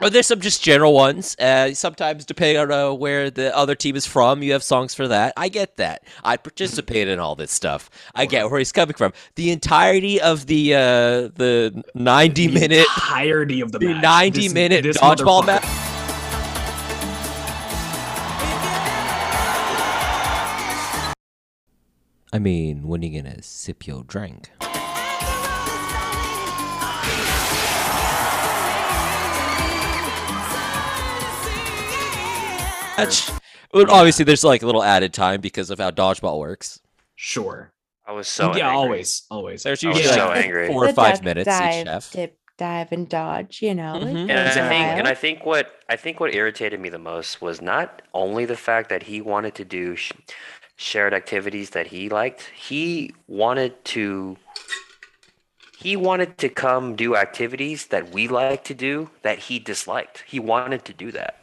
Or there's some just general ones. Uh, sometimes, depending on uh, where the other team is from, you have songs for that. I get that. I participate in all this stuff. I get where he's coming from. The entirety of the uh, the 90 The minute entirety of the, the match. 90 This- minute this dodgeball match. I mean, when are you gonna sip your drink? Match. Well, obviously, there's like a little added time because of how dodgeball works. Sure. I was so yeah, angry. always, always. There's I was usually so angry. four or five duck minutes dive, each chef. Dip, dive, and dodge. You know. it Mhm. And takes I a think, and. I think what I think what irritated me the most was not only the fact that he wanted to do sh- shared activities that he liked. He wanted to. He wanted to come do activities that we like to do that he disliked. He wanted to do that,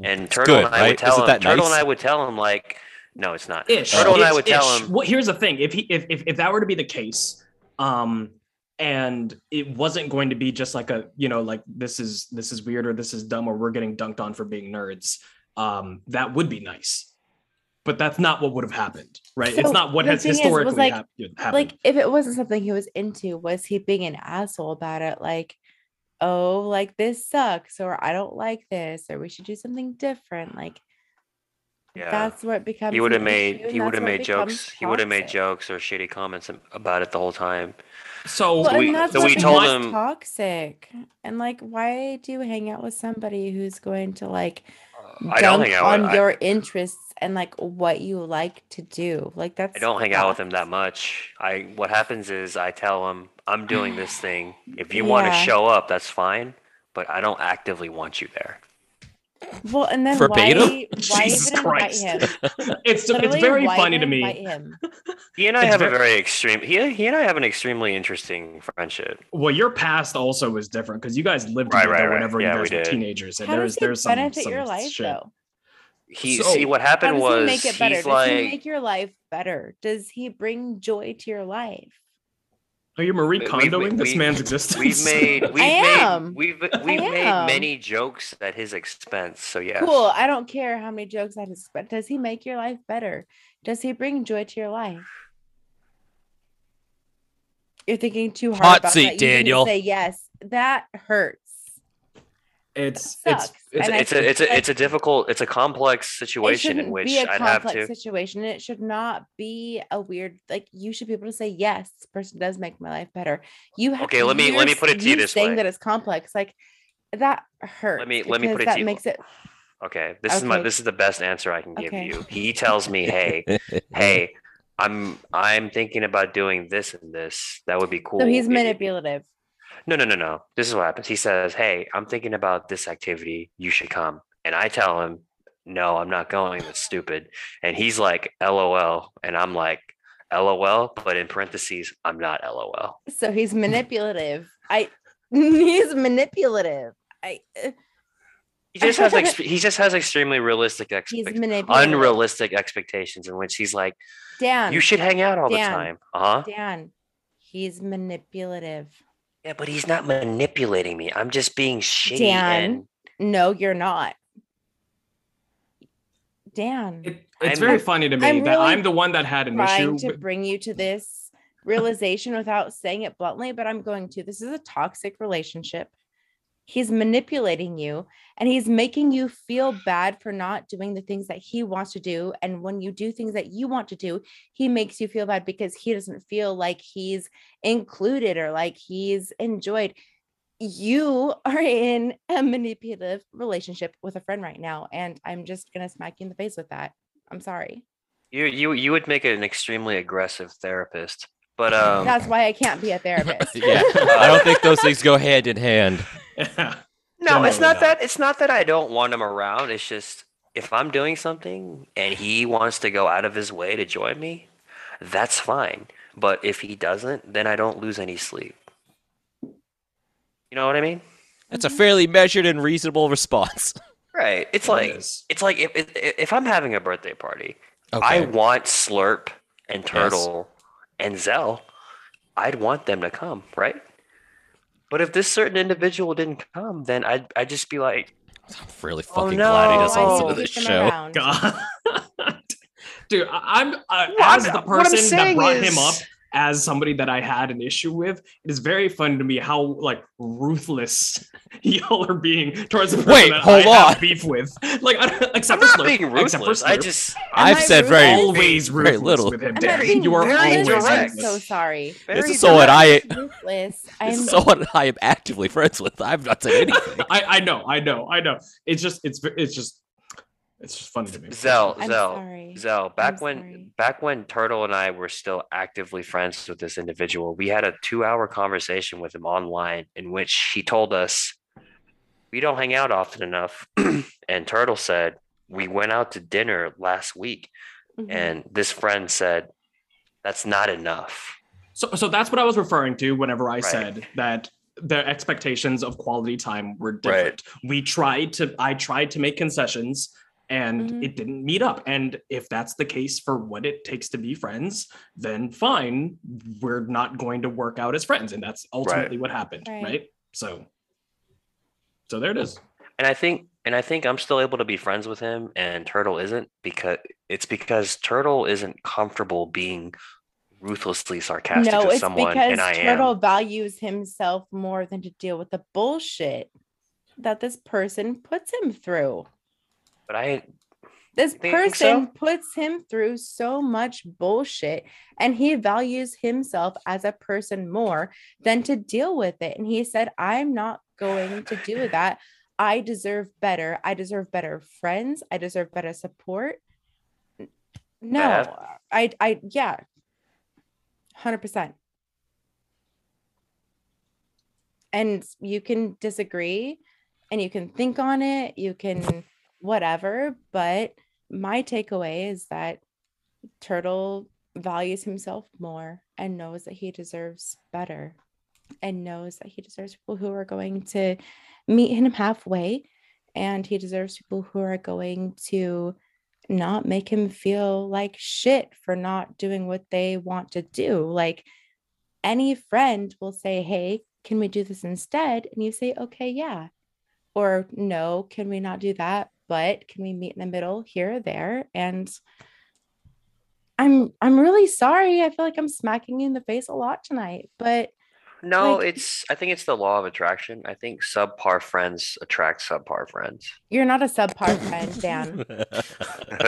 and Turtle good, and I right? would tell Isn't him. Turtle nice? and I would tell him like, no, it's not. ish. Turtle and I ish, would tell ish. him. Well, here's the thing: if he, if, if if that were to be the case, um, and it wasn't going to be just like a you know like this is this is weird or this is dumb or we're getting dunked on for being nerds um that would be nice but that's not what would have happened right it's not what has thing is, was, historically like- hap- happened like if it wasn't something he was into was he being an asshole about it like oh like this sucks or i don't like this or we should do something different like Yeah. that's what becomes he would have made he would have made jokes he would have made jokes or shitty comments about it the whole time so Well, we- that's so we told him- toxic and like why do you hang out with somebody who's going to like uh, i don't hang out on with, I- your interests and like what you like to do like that's I don't hang out with him that much. I what happens is I tell him I'm doing this thing. If you want to show up, that's fine, but I don't actively want you there. Well and then Verbatim? why, why Jesus even Christ. invite him (laughs) it's it's very funny to me him? (laughs) He and I It's have a very extreme. He he and I have an extremely interesting friendship. well your past also is different because you guys lived Right, together right, right. whenever Yeah, you we were did. teenagers and How there's there's some, benefit some your life shit. though? He So- see what How happened does was he make it better? he's Does like he make your life better? Does he bring joy to your life? Are you marie We- we- condoing this man's (laughs) existence we've made we've am. made we've we've made am. many jokes at his expense. So yeah, Cool. I don't care how many jokes I just but does he make your life better? Does he bring joy to your life? You're thinking too hard Hot about seat, that. You Daniel. Say yes. That hurts. It's it's. It's, it's a it's a it's a difficult it's a complex situation in which be a I'd have complex to. situation. It should not be a weird like you should be able to say yes, this person does make my life better. You have Okay, let me- let me put it to you this saying way. that it's complex. Like that hurts. Let me- let me put it to that you. makes it (sighs) Okay, this is my this is the best answer I can give Okay. you. He tells me, "Hey, hey, I'm I'm thinking about doing this and this. That would be cool." so he's manipulative. No, no, no, no. This is what happens. He says, "Hey, I'm thinking about this activity. You should come." And I tell him, "No, I'm not going. That's stupid." And he's like, "LOL," and I'm like, "LOL," but in parentheses, I'm not LOL. So he's (laughs) manipulative. I (laughs) he's manipulative. I uh, He just has (laughs) ex- he just has extremely realistic expectations. Unrealistic expectations in which he's like, Dan. "You should hang out all the time." Uh huh. Dan. He's manipulative. Yeah, but he's not manipulating me. I'm just being shitty Dan. and No, you're not. Dan. it, it's I'm- very funny to me I'm that really i'm the one that had an trying issue to bring you to this realization without saying it bluntly, but I'm going to. This is a toxic relationship. He's manipulating you and he's making you feel bad for not doing the things that he wants to do. And when you do things that you want to do, he makes you feel bad because he doesn't feel like he's included or like he's enjoyed. You are in a manipulative relationship with a friend right now. And I'm just going to smack you in the face with that. I'm sorry. you you you would make an extremely aggressive therapist. But um, That's why I can't be a (laughs) therapist. yeah, I don't think those things go hand in hand. (laughs) no, it's not not. that. It's not that I don't want him around. It's just if I'm doing something and he wants to go out of his way to join me, that's fine. But if he doesn't, then I don't lose any sleep. You know what I mean? That's a fairly measured and reasonable response. (laughs) Right. It's It like is. it's like if if, if I'm having a birthday party, I want Slurp and Turtle and Zell. I'd want them to come, right? But if this certain individual didn't come, then I'd I'd just be like, I'm really Oh, fucking glad he doesn't Why listen do to this show. God. (laughs) Dude, I- I'm uh, I'm- as the I'm person that brought is- him up as somebody that I had an issue with. It is very fun to me how like ruthless (laughs) y'all are being towards the person Wait, that hold I have on. beef with. Like, I don't, I'm except for not Slurp, being except for ruthless. I just I've I said very, always very ruthless little. with him. Dan. You are very always ruthless. I'm direct. so sorry. This very is someone direct. I Ruthless. (laughs) this I'm is someone I am actively friends with. I've not said (laughs) anything. I, I know, I know, I know. It's just, it's, it's just, it's just funny to me. Zell, I'm Zell, sorry. Zell. Back I'm when sorry. back when Turtle and I were still actively friends with this individual, we had a two-hour conversation with him online in which he told us we don't hang out often enough. (clears throat) and Turtle said, We went out to dinner last week. Mhm. And this friend said, That's not enough. So, so that's what I was referring to whenever I Right. said that the expectations of quality time were different. We tried to, I tried to make concessions, and Mhm. it didn't meet up. And if that's the case for what it takes to be friends, then fine, we're not going to work out as friends. And that's ultimately what happened, Right. right? So, so there it is. And I think and I think I'm still able to be friends with him and Turtle isn't because it's because Turtle isn't comfortable being ruthlessly sarcastic no, to it's someone because and I Turtle am. values himself more than to deal with the bullshit that this person puts him through. But I This person so? puts him through so much bullshit and he values himself as a person more than to deal with it. And he said, I'm not going to do (laughs) that. I deserve better. I deserve better friends. I deserve better support. No? I, I, yeah, 100%. And you can disagree and you can think on it. You can whatever. But my takeaway is that Turtle values himself more and knows that he deserves better and knows that he deserves people who are going to meet him halfway and he deserves people who are going to not make him feel like shit for not doing what they want to do. Like any friend will say hey can we do this instead? And you say okay yeah. Or no can we not do that but can we meet in the middle here or there? And i'm i'm really sorry. I feel like i'm smacking you in the face a lot tonight but no, Like- it's I think it's the law of attraction. I think subpar friends attract subpar friends. you're not a subpar friend dan.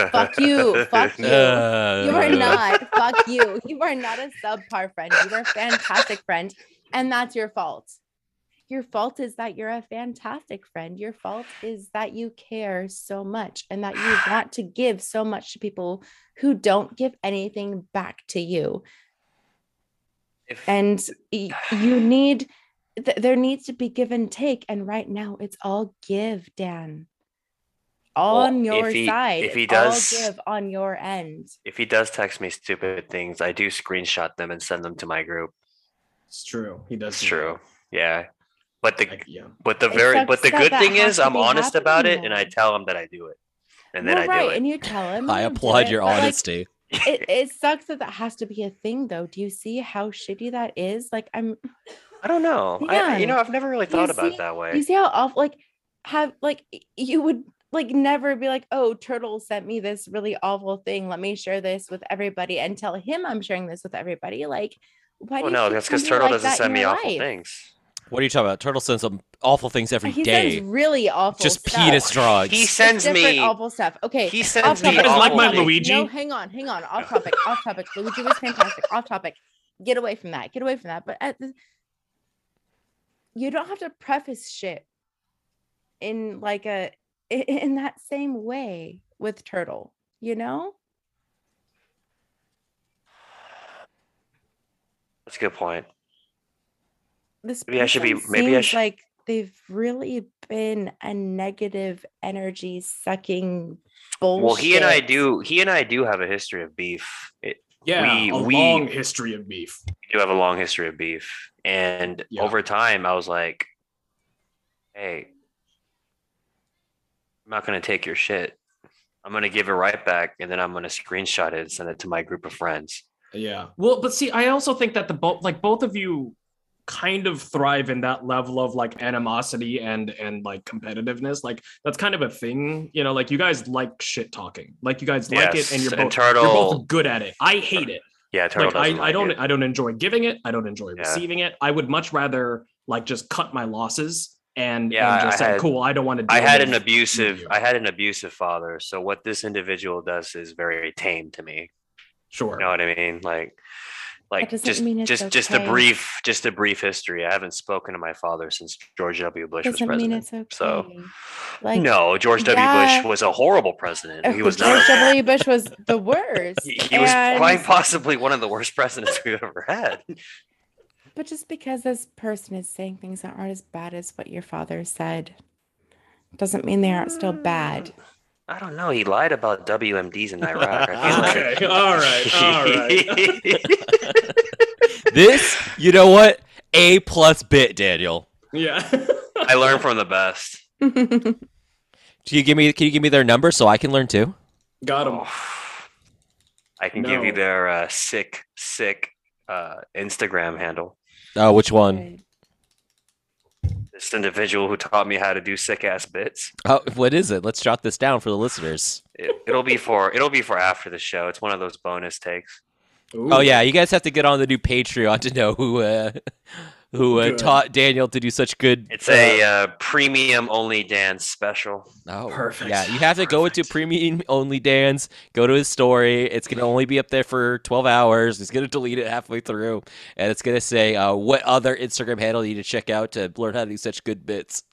(laughs) Fuck you, fuck (laughs) you. Uh, you are not. Fuck you. You are not a subpar friend. You are a fantastic friend and that's your fault your fault is that you're a fantastic friend your fault is that you care so much and that you (sighs) want to give so much to people who don't give anything back to you If and you (sighs) need th- there needs to be give and take and right now it's all give dan Well, on if your he- side if he it's all does- give on your end if he does text me stupid things, I do screenshot them and send them to my group. It's true. He does. That's do true. Yeah. But the that. I- yeah. but the very but the good thing is I'm honest about it happening and I tell him that I do it. And then well, I right do it. and you tell him (laughs) I you do applaud it, your like, honesty. it, it sucks that that has to be a thing though do you see how shitty that is like i'm (laughs) I don't know. I, you know, I've never really you thought about see- it that way. you see how awful like have like you would like never be like oh turtle sent me this really awful thing let me share this with everybody and tell him i'm sharing this with everybody like why Well, do you no, that's because somebody Turtle like doesn't that send me your awful life? things. What are you talking about? Turtle sends some awful things every he day. sends really awful Just stuff. penis drugs. He It's sends different me awful stuff okay he off sends me You guys topic, like my topic. Luigi? No, hang on, hang on. Off (laughs) topic, off topic. Luigi was fantastic. Off topic. Get away from that. Get away from that. But at the, you don't have to preface shit in like a in that same way with Turtle. You know, That's a good point. This Maybe I should be- maybe I should- like they've really been a negative energy sucking bullshit. Well, he and I do he and I do have a history of beef. It, Yeah. We- a we- long history of beef. we do have a long history of beef. And Yeah. over time I was like, hey, I'm not gonna take your shit. I'm gonna give it right back and then I'm gonna screenshot it and send it to my group of friends. Yeah. Well, but see, I also think that the both like both of you kind of thrive in that level of like animosity and and like competitiveness. Like that's kind of a thing, you know, like you guys like shit talking. Like you guys like it and you're and both Turtle- you're both good at it. I hate it. Yeah, Turtle Like I, doesn't I don't it. I don't enjoy giving it. I don't enjoy Yeah. receiving it. I would much rather like just cut my losses and, Yeah, and just I say, had- cool, I don't want to I had an abusive you. I had an abusive father. So what this individual does is very tame to me. Sure. You know what I mean? Like like just mean it's just just a brief just a brief history. I haven't spoken to my father since George W. Bush was doesn't mean president. okay. So like no, George W. yeah. Bush was a horrible president. He was not. George. W. (laughs) Bush was the worst. He, he was quite possibly one of the worst presidents we've ever had. But just because this person is saying things that aren't as bad as what your father said, doesn't mean they aren't still bad. Mm. I don't know. He lied about WMDs in Iraq. I (laughs) like- Okay. All right. All right. (laughs) this, you know what? A plus bit, Daniel. yeah. I learned from the best. Can you give me can you give me their number so I can learn too? Got him. Oh. (sighs) I can give you their uh, sick, sick uh, Instagram handle. Oh, which one? Right. This individual who taught me how to do sick ass bits. Oh, what is it? Let's jot this down for the listeners. It, it'll be for it'll be for after the show. It's one of those bonus takes. Oh yeah, you guys have to get on the new Patreon to know who uh, who uh, taught Daniel to do such good. It's a uh, premium only dance special. Oh, Perfect. Yeah, you have to go into premium only Dan's. Go to his story. It's gonna only be up there for twelve hours. He's gonna delete it halfway through, and it's gonna say uh, what other Instagram handle you need to check out to learn how to do such good bits.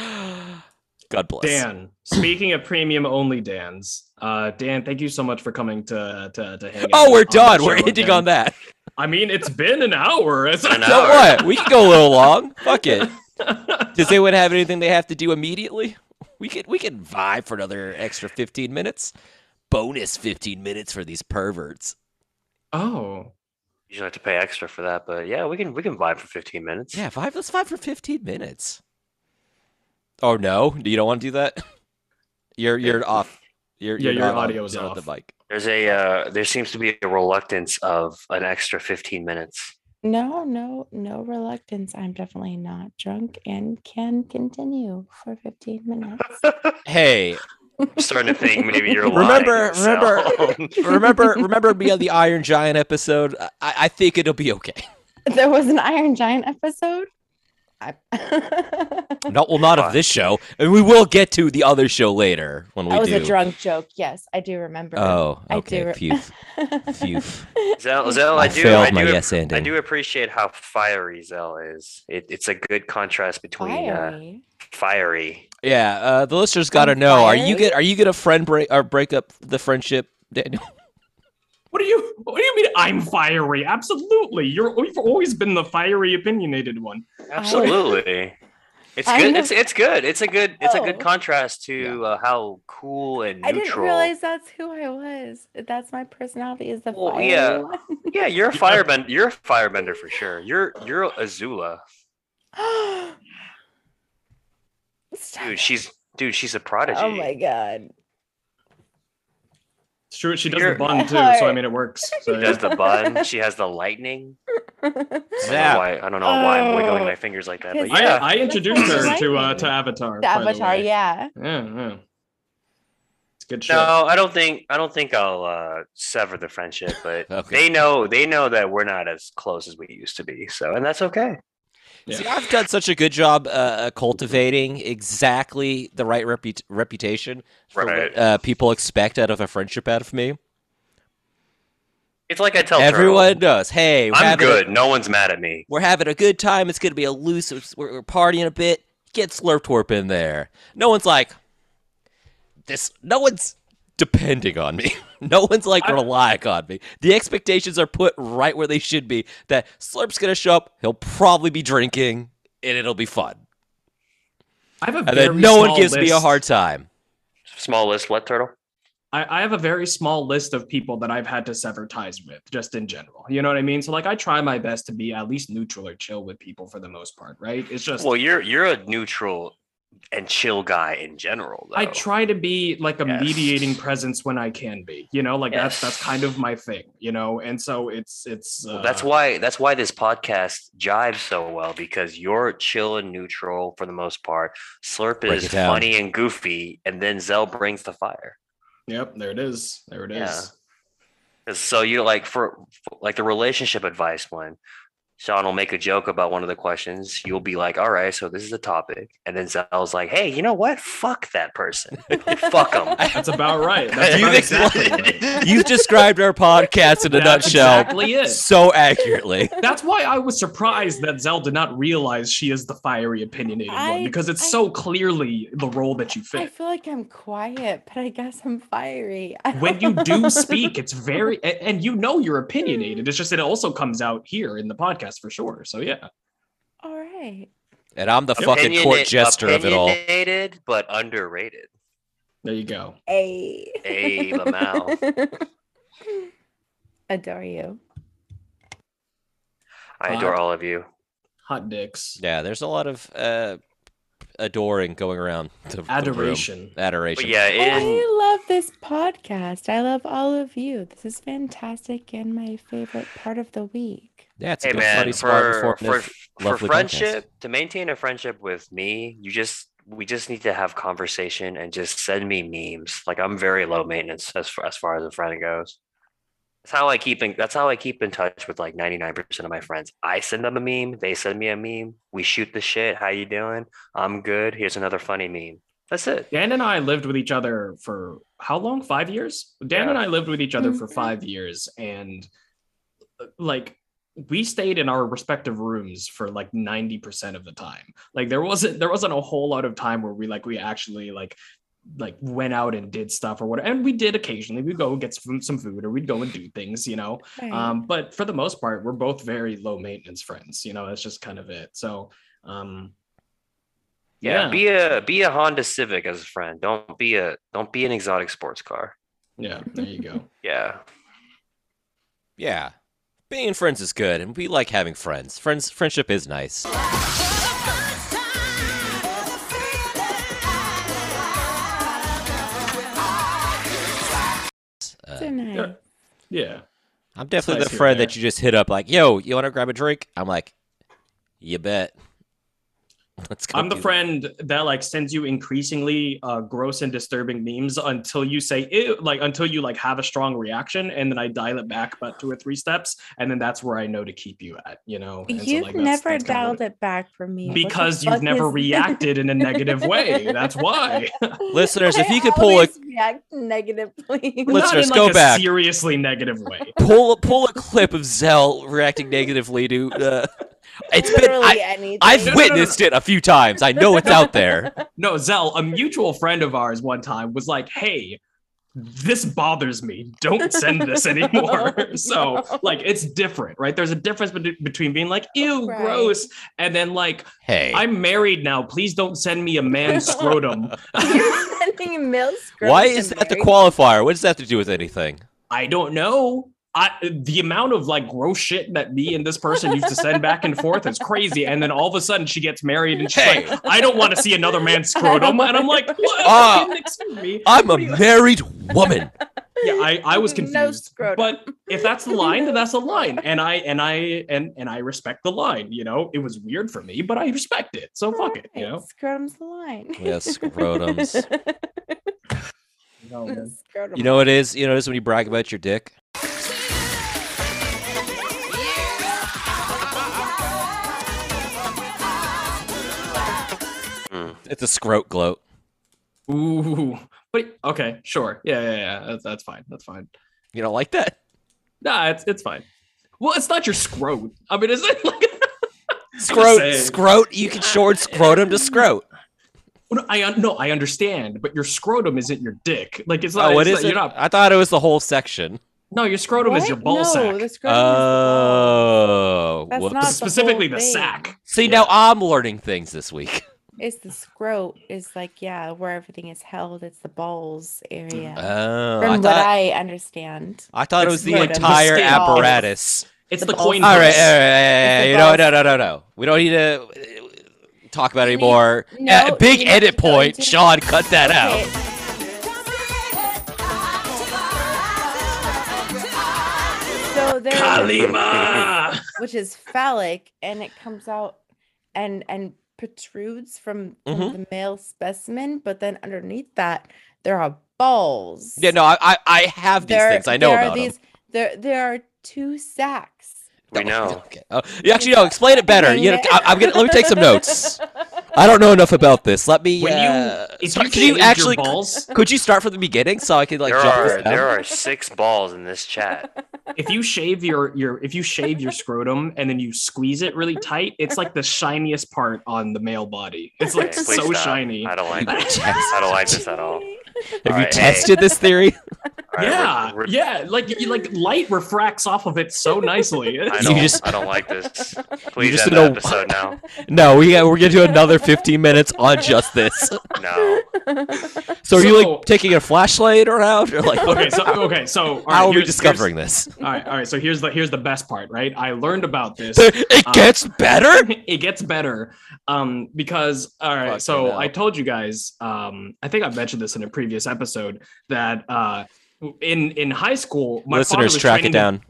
(gasps) God bless. Dan, speaking of premium only Dan's, uh, Dan, thank you so much for coming to to, to hang out Oh, we're done. We're show ending again. on that. I mean, it's been an hour. (laughs) It's An So hour. what? We can go a little long. Fuck it. (laughs) Does anyone have anything they have to do immediately? We could we could vibe for another extra fifteen minutes. Bonus fifteen minutes for these perverts. Oh, You should have to pay extra for that, but yeah, we can we can vibe for 15 minutes. Yeah, five. Let's vibe for fifteen minutes. Oh no, you don't want to do that. (laughs) You're you're off. You're, Yeah, your not on- audio is not on off. the mic. There's a uh, there seems to be a reluctance of an extra 15 minutes. No, no, no reluctance. I'm definitely not drunk and can continue for 15 minutes. (laughs) Hey, I'm starting to think maybe you're lying. Remember- Sal. (laughs) remember remember me on the Iron Giant episode? I, I think it'll be okay. there was an Iron Giant episode. I... No, well, not of this show, and we will get to the other show later when we that was do. a drunk joke. Yes, I do remember. Oh, I okay. do re- Phew. (laughs) Phew. Zell, Zell, I I do, failed I my do, yes ending. I do appreciate how fiery Zell is. It, it's a good contrast between uh, Fiery. fiery. Yeah, uh, the listeners got to On know: Are you get? Are you gonna friend break or break up the friendship, Daniel? What do you what do you mean? I'm fiery. Absolutely, you're you've always been the fiery, opinionated one. Absolutely. (laughs) It's I good. know- It's it's good. It's a good it's a good Oh. contrast to uh, how cool and neutral. I didn't realize that's who I was. That's my personality is the Well, fiery yeah. one. (laughs) Yeah, you're a firebender. You're a firebender for sure. You're you're Azula, (gasps) dude. She's dude. She's a prodigy. Oh my god. It's true. She does You're- the bun too, so I mean it works. (laughs) So, She does the bun. (laughs) She has the lightning. I don't know Yeah. why. I don't know why I'm wiggling Oh. my fingers like that. But Because- yeah, I, I introduced her to uh, to Avatar. The by the Avatar, way. yeah. Yeah, yeah. It's good shit. No, I don't think I don't think I'll uh, sever the friendship, but (laughs) Okay. they know they know that we're not as close as we used to be. So, and that's okay. Yeah. See, I've done such a good job uh, uh, cultivating exactly the right reput- reputation for Right. what uh, people expect out of a friendship out of me. It's like I tell Everyone Turtle, knows, hey, we're I'm a- good. No one's mad at me. we're having a good time. It's gonna be a loose. We're, we're partying a bit. Get Slurptwerp in there. No one's like this. No one's depending on me. (laughs) No one's like I- relying on me. The expectations are put right where they should be. That Slurp's gonna show up. He'll probably be drinking, and it'll be fun. I have a And very then no one small gives me a hard time. Small list. What turtle? I, I have a very small list of people that I've had to sever ties with, just in general. You know what I mean? So like, I try my best to be at least neutral or chill with people for the most part, right? It's just Well, you're you're a neutral and chill guy in general. Though. I try to be like a Yes. mediating presence when I can be. You know, like that's that's kind of my thing. You know, and so it's it's. Uh, Well, that's why that's why this podcast jives so well because you're chill and neutral for the most part. Slurp Break is funny and goofy, and then Zell brings the fire. Yep, there it is. There it is. Yeah. 'Cause So you like for for- like the relationship advice one. Sean will make a joke about one of the questions. You'll be like, "All right, so this is the topic," and then Zell's like, "Hey, you know what? Fuck that person. (laughs) Fuck them." That's about right. (laughs) That's you about exactly right. You've described our podcast in a That's nutshell exactly it. so accurately. That's why I was surprised that Zell did not realize she is the fiery, opinionated I- one because it's I- so clearly the role that you fit. I feel like I'm quiet, but I guess I'm fiery. (laughs) When you don't do know. speak, it's very, and you know you're opinionated. It's just that it also comes out here in the podcast. Podcast for sure. So yeah, All right. And I'm the fucking court jester of it all. Opinionated, but underrated. there you go. A. Hey, Lamau. (laughs) Adore you. I adore all of you. Hot dicks, Yeah, there's a lot of uh, adoring going around. The, the room. adoration. Adoration. But yeah, in I love this podcast. I love all of you. This is fantastic and my favorite part of the week. Yeah, it's a hey good, man, funny, smart, for for, for lovely podcast. friendship to maintain a friendship with me, you just we just need to have conversation and just send me memes. Like I'm very low maintenance as far as far as a friend goes. That's how I keep in that's how I keep in touch with like 99% of my friends. I send them a meme, they send me a meme, we shoot the shit. How you doing? I'm good. Here's another funny meme. That's it. Dan and I lived with each other for how long? Five years? Dan and I lived with each other for Mhm. five years. And like, we stayed in our respective rooms for like 90% of the time. Like there wasn't there wasn't a whole lot of time where we like we actually like like went out and did stuff or whatever. And we did occasionally. We'd go get some, some food or we'd go and do things, you know. Right. Um, but for the most part, we're both very low maintenance friends. You know, that's just kind of it. So um Yeah, yeah. be a be a Honda Civic as a friend. Don't be a don't be an exotic sports car. yeah, there you go. (laughs) Yeah. Yeah. Being friends is good, and we like having friends. Friends, friendship is nice. Uh, so. Yeah. I'm definitely nice the friend that you just hit up, like, "Yo, you want to grab a drink?" I'm like, "You bet." (laughs) Let's go. I'm the do that. friend that like sends you increasingly uh, gross and disturbing memes until you say ew, like until you like have a strong reaction, and then I dial it back about two or three steps, and then that's where I know to keep you at. You know, and you've like, that's- never that's kinda dialed it back for me. Because you've never is- reacted in a negative way. (laughs) That's why. Listeners, if I you could pull a react negatively. Not Listeners, in, go like, a back. Seriously negative way. pull pull a clip of Zell reacting negatively to. Uh, it's been. Literally I, anything. I've No, no, no, no. witnessed it a few times. I know it's out there. (laughs) No, Zell, a mutual friend of ours one time was like, "Hey." This bothers me. Don't send this (laughs) anymore. Oh, (laughs) so, No. like, it's different, right? There's a difference bet- between being like, ew, Right. gross, and then like, Hey, I'm married now. Please don't send me a man scrotum. You're sending Mill why is to that the qualifier? What does that have to do with anything? I don't know. I the amount of like gross shit that me and this person used to send back and forth is crazy. And then all of a sudden she gets married and she's Hey. like, I don't want to see another man's scrotum. And I'm like, what? Uh, Excuse me. I'm a (laughs) married woman. Yeah, I, I was confused. scrotum. but if that's the line, then that's the line. And I and I and and I respect the line. You know, it was weird for me, but I respect it. So fuck it. You know. Scrotum's the line. Yeah, scrotums. (laughs) Scrotum. You know what it is? You know what it is when you brag about your dick? It's a scrote gloat. Ooh. But okay, sure. Yeah, yeah, yeah. That's, that's fine. That's fine. You don't like that? Nah, it's it's fine. Well, it's not your scrot. I mean, is it (laughs) like Scrote, saying. scrote. You can short scrotum to scrote. No, I un- no, I understand, but your scrotum isn't your dick. Like it's not. Oh, what it's is not- it? You're not. I thought it was the whole section. No, your scrotum is your ball no, sack. The scrotum is Oh, That's whoops. not the Specifically whole the sack. See, Yeah. now I'm learning things this week. It's the scrot is like yeah, where everything is held. It's the balls area. Oh, From I what thought I understand. I thought it It's was the like the entire skin. apparatus. It's The the, coin. All right, all right, purse. all right, the you know, no, no, no, no. We don't need to uh, talk about it You need- anymore. no, Uh, big you need edit to go point. into- Sean, cut that out. Okay, So there, Kalima. which is phallic, and it comes out and and protrudes from, from Mhm. the male specimen, but then underneath that there are balls. Yeah, no, I, I, I have these there, things. I know there about are these. There there are two sacks. We them. know. Okay. Oh, you actually no. Explain it better. You know, (laughs) I, I'm gonna let me take some notes. I don't know enough about this. Let me. When uh, you, if start- you, could you actually balls, (laughs) could you start from the beginning so I could like there jump are there are six balls in this chat. if you shave your your if you shave your scrotum and then you squeeze it really tight, it's like the shiniest part on the male body. It's like Okay, so stop. shiny. I don't like (laughs) this. I don't like this at all. (laughs) Have you hey. tested this theory? (laughs) (laughs) All right, yeah, we're- we're- yeah, like you, like light refracts off of it so nicely. I don't, just- I don't like this. Please just end know- the episode now. No, we got, we're gonna do another 15 minutes on just this. No. So are you like taking a flashlight around, or like okay, so okay, so all right, how are we here's- discovering this? All right, all right. So here's the here's the best part, right? I learned about this. It Uh, gets better. it gets better um because all right Fucking so hell. i told you guys um i think i mentioned this in a previous episode that uh in in high school my father Listeners, was track it to- down.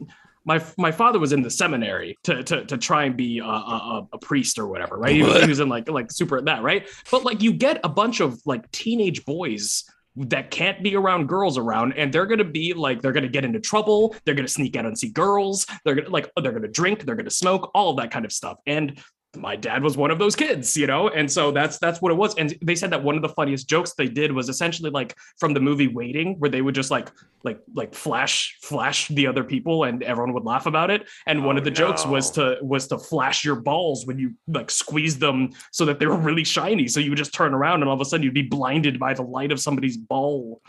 my my father was in the seminary to to, to try and be a, a, a- priest or whatever right? He was, he was in like like super that right? But like you get a bunch of like teenage boys that can't be around girls around and they're gonna be like they're gonna get into trouble they're gonna sneak out and see girls they're gonna like they're gonna drink they're gonna smoke all of that kind of stuff. And my dad was one of those kids you know? And so that's that's what it was. And they said that one of the funniest jokes they did was essentially like from the movie waiting where they would just like like like flash flash the other people and everyone would laugh about it. And one Oh, of the jokes was to was to flash your balls when you like squeeze them so that they were really shiny. So you would just turn around and all of a sudden you'd be blinded by the light of somebody's ball.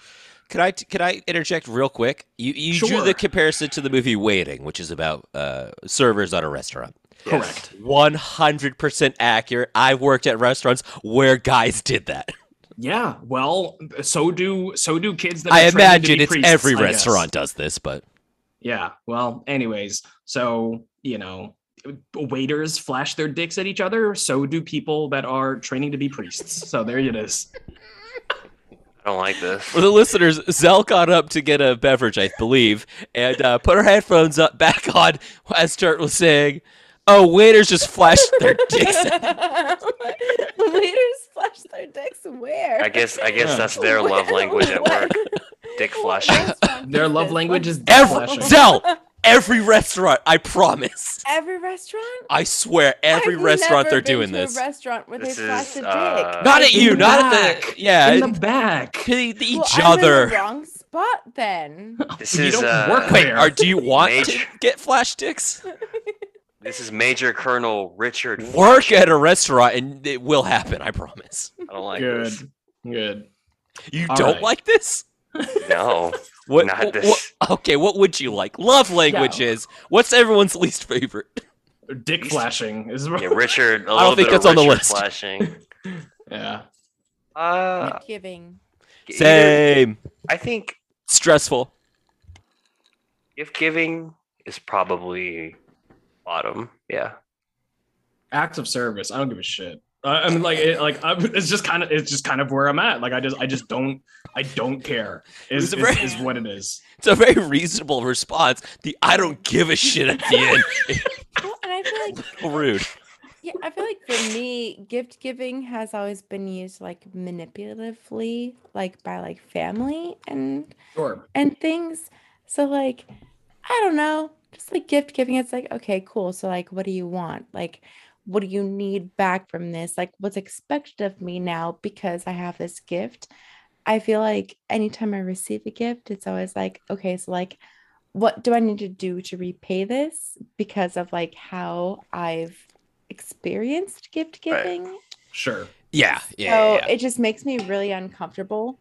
Could I could I interject real quick? You you drew the comparison to the movie Waiting, which is about uh, servers at a restaurant. Correct One hundred percent accurate. I've worked at restaurants where guys did that. yeah well so do so do kids that I are training to imagine it's priests, every I restaurant does this, but Yeah. Well, anyways, so, you know, waiters flash their dicks at each other. So do people that are training to be priests. So there it is. I don't like this. for the listeners, Zell got up to get a beverage, I believe, and uh, put her headphones up back on as Sturt was saying, "Oh, waiters just flashed their dicks." (laughs) Waiters flash their dicks where? I guess I guess Yeah. that's their love language at work. Dick flashing. (laughs) Their love language is dick Every flashing. Zell, every restaurant, I promise. Every restaurant? I swear, every I've restaurant never they're been doing to this. A restaurant where This they flash is, a dick. uh, Not at you, the not at back. the yeah, In the back. to the- the well, each I'm other. in the wrong spot then. This You is don't uh, work Wait, there. are, do you want to get flash dicks? (laughs) this is Major Colonel Richard. (laughs) Work Flesh. at a restaurant and it will happen. I promise. I don't like Good. this. Good. Good. You All don't right. like this? No. (laughs) What, Not what- this. what- okay, what would you like? Love languages. What's everyone's least favorite? Dick flashing is Yeah, Richard. (laughs) A I don't little think that's on the list. Flashing. yeah. Uh, giving. Same. I think Stressful. gift giving is probably bottom. Yeah. Acts of service. I don't give a shit. I mean, like, it, like I'm, it's just kind of, it's just kind of where I'm at. Like, I just, I just don't, I don't care. Is, It's is, very- is what it is. (laughs) It's a very reasonable response. The I don't give a shit at the end. (laughs) Well, and I feel like (laughs) Rude. yeah, I feel like for me, gift giving has always been used like manipulatively, like by like family and Sure. and things. So like, I don't know, just like gift giving. It's like okay, cool. So like, what do you want? Like, what do you need back from this? Like, what's expected of me now because I have this gift? I feel like anytime I receive a gift, it's always like, okay, so like, what do I need to do to repay this because of like how I've experienced gift Right. giving? Sure. Yeah, yeah, so yeah, yeah. it just makes me really uncomfortable.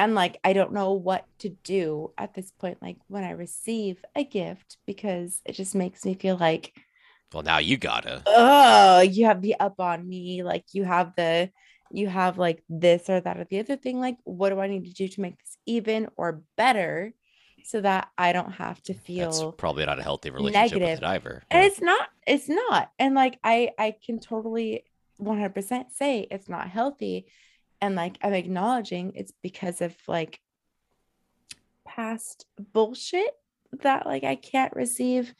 And like, I don't know what to do at this point, like when I receive a gift, because it just makes me feel like, Well, now you gotta. oh, you have the up on me. Like, you have the, you have like this or that or the other thing. Like, what do I need to do to make this even or better so that I don't have to mm, feel That's probably not a healthy relationship with negative. a diver. and Yeah. it's not it's not and like i i can totally 100% say it's not healthy and like i'm acknowledging it's because of like past bullshit that like i can't receive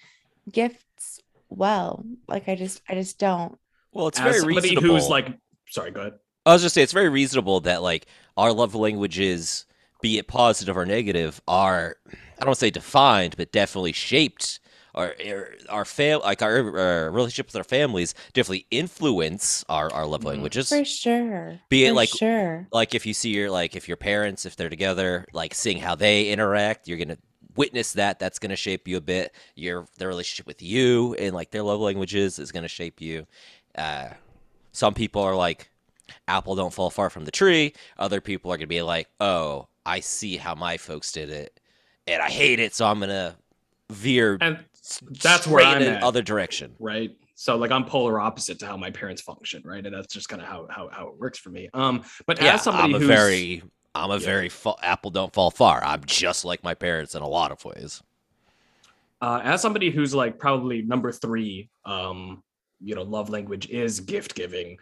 gifts well like i just i just don't Well, it's As very somebody reasonable. who's like, sorry, go ahead. I was just saying it's very reasonable that like our love languages, be it positive or negative, are I don't say defined, but definitely shaped. Our our- our fam like our uh, relationship with our families definitely influence our, our love Mhm. languages. for sure Be it for like- sure Like if you see your like if your parents if they're together, like seeing how they interact, you're gonna witness that. That's gonna shape you a bit. Your their relationship with you and like their love languages is gonna shape you. Uh, some people are like apple don't fall far from the tree other people are going to be like oh i see how my folks did it and I hate it, so I'm gonna veer. And that's where I'm in at. another direction. right? So like I'm polar opposite to how my parents function, right? And that's just kind of how, how how it works for me. Um, but Yeah, as somebody I'm a who's very, I'm a Yeah. very fa- apple don't fall far. I'm just like my parents in a lot of ways. uh, as somebody who's like probably number three, um, you know, love language is gift giving.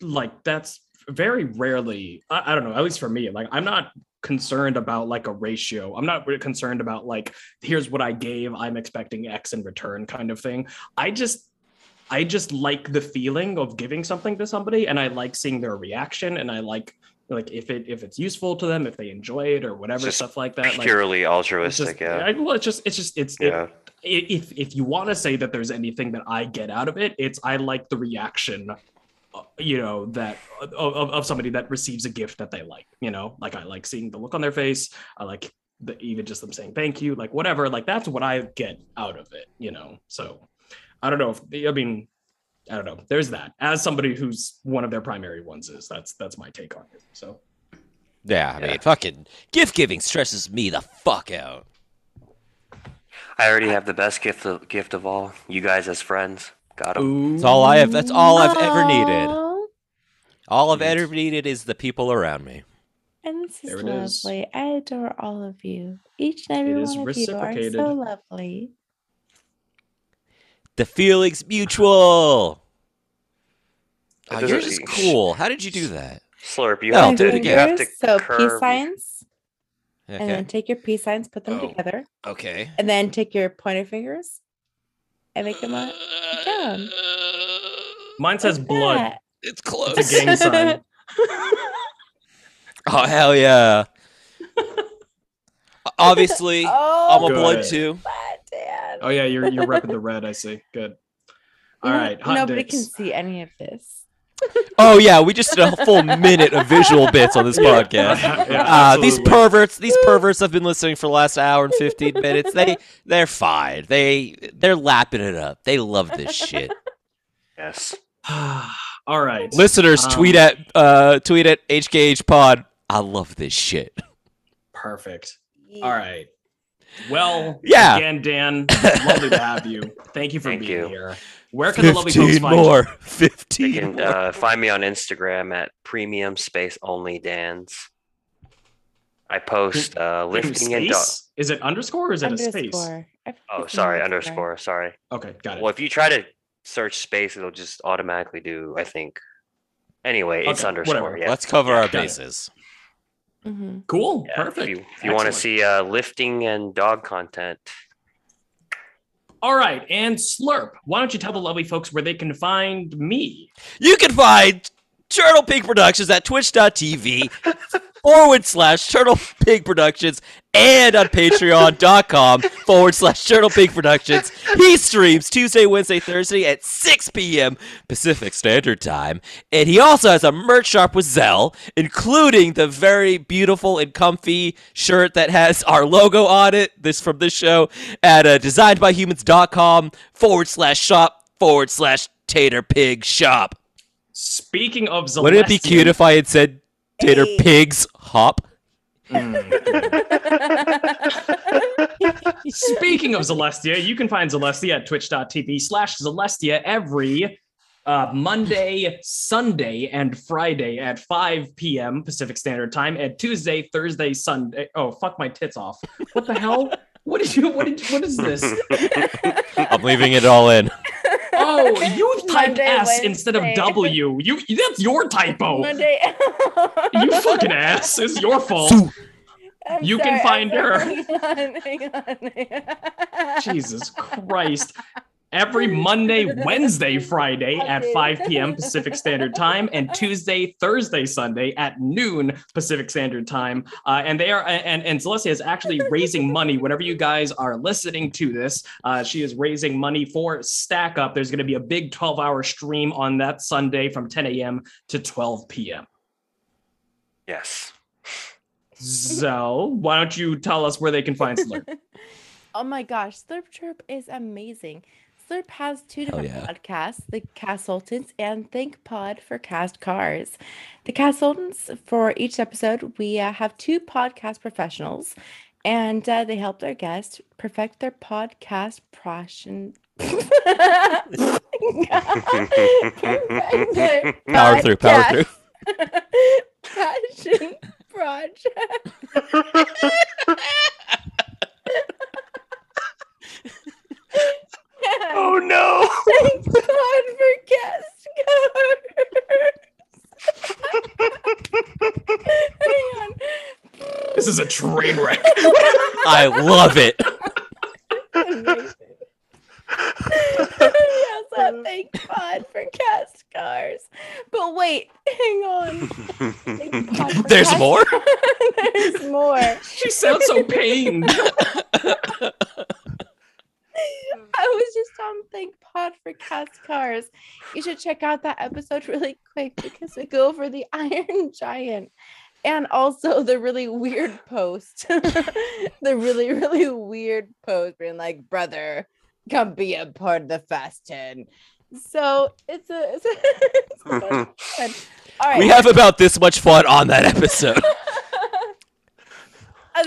Like that's very rarely. I, I don't know. At least for me, like I'm not concerned about like a ratio. I'm not really concerned about like here's what I gave. I'm expecting X in return, kind of thing. I just I just like the feeling of giving something to somebody, and I like seeing their reaction, and I like like if it if it's useful to them, if they enjoy it or whatever Just stuff like that. Purely it's altruistic, just, yeah. I, well, it's just it's just it's yeah. i- if if you want to say that there's anything that I get out of it, it's I like the reaction, you know, that of, of of somebody that receives a gift that they like. You know, like I like seeing the look on their face. I like the, even just them saying thank you, like whatever. Like that's what I get out of it. You know, so I don't know if I mean. I don't know. There's that. As somebody who's one of their primary ones is, that's that's my take on it. So Yeah, I Yeah. mean, fucking gift giving stresses me the fuck out. I already have the best gift of, gift of all. You guys as friends. Got 'em. That's all I have. That's all I've ever needed. Aw, All I've Sweet. ever needed is the people around me. And this There is it is. lovely. I adore all of you. Each and every one of you are so lovely. The feeling's mutual. It Oh, doesn't- yours is cool. How did you do that? Slurp, you No, have do to, it you again. have to Fingers, so curve. peace signs, and then take your peace signs, put them Oh. together, Okay. and then take your pointer fingers and make them a (sighs) down. mine says like blood. that. It's close. It's a gang sign. (laughs) Oh hell yeah! (laughs) Obviously, Oh, I'm a blood too. Oh yeah, you're you're repping the (laughs) red. I see. Good. All No- right, hot Nobody dicks. can see any of this. Oh yeah, we just did a full minute of visual bits on this podcast. Yeah, Uh, these perverts, these perverts have been listening for the last hour and fifteen minutes. They, they're fine. They, they're lapping it up. They love this shit. Yes. (sighs) (sighs) (sighs) All right. Listeners, Um, tweet at, uh, tweet at HKH Pod. I love this shit. Perfect. All right. Well, Yeah. Again, Dan, (laughs) lovely to have you. Thank you for Thank being you. here. Where can the lovely folks Fifteen find more. you? You Fifteen can more. uh, find me on Instagram at premium space only dans. I post uh, lifting and dog. Is it underscore or is it a space? Underscore. I think Oh, sorry, underscore. Sorry. Okay, got it. Well, if you try to search space, it'll just automatically do. I think. Anyway, it's Okay, underscore. Yeah. Let's cover our got it. bases. Mhm. cool. Yeah, Perfect. If you, if you want to see uh, lifting and dog content, All right, and Slurp, why don't you tell the lovely folks where they can find me? You can find Turtle Pig Productions at twitch.tv (laughs) forward slash Turtle (laughs) Pig Productions and on patreon.com forward slash Turtle Pig Productions. He streams Tuesday, Wednesday, Thursday at 6 p.m. Pacific Standard Time. And he also has a merch shop with Zell, including the very beautiful and comfy shirt that has our logo on it, this from this show, at uh, designedbyhumans.com forward slash shop forward slash Tater Pig Shop. Speaking of Celestia, Wouldn't it be cute if I had said Tater Hey. Pigs Hop? (laughs) Speaking of Celestia, you can find Celestia at twitch.tv slash Celestia every uh, Monday, Sunday, and Friday at 5 p.m. Pacific Standard Time, and Tuesday, Thursday, Sunday. Oh, fuck my tits off. What the hell? What did you, what did, what is this? (laughs) I'm leaving it all in. (laughs) Oh, (laughs) you typed Monday, S instead of W. You, that's your typo. Monday. You (laughs) fucking ass. It's your fault. I'm You can find I'm her. Hang (laughs) on, hang on, hang on. Jesus Christ. Every (laughs) Monday, Wednesday, (laughs) Friday at 5 p.m. Pacific Standard Time, and (laughs) Tuesday, Thursday, Sunday at noon Pacific Standard Time. Uh, and they are, and, and Celestia is actually raising money. Whenever you guys are listening to this, uh, she is raising money for Stack Up. There's going to be a big 12 hour stream on that Sunday from 10 a.m. to 12 p.m. yes. So, why don't you tell us where they can find Slurp? Oh my gosh, Slurp Chirp is amazing. Slurp has two different yeah. podcasts, the Castsultants and Think Pod for Cast Cars. The Castsultants, for each episode, we uh, have two podcast professionals and uh, they help their guests perfect their podcast passion. (laughs) Power through, power through. podcast (laughs) Passion project. (laughs) oh (laughs) no! Thank God for guest cards. (laughs) Hang on. This is a train wreck. (laughs) I love it. Yes, I thank God for cast cars. But wait, hang on. Thank God for There's more? There's more. she sounds so pained. I was just on Thank Pod for Cast Cars. You should check out that episode (laughs) really quick because we go over the (laughs) Iron Giant and also the really weird (laughs) post. the really, really weird post being like, brother, come be a part of the Fast 10. So it's a, it's a, it's a. All right. We have about this much fun on that episode.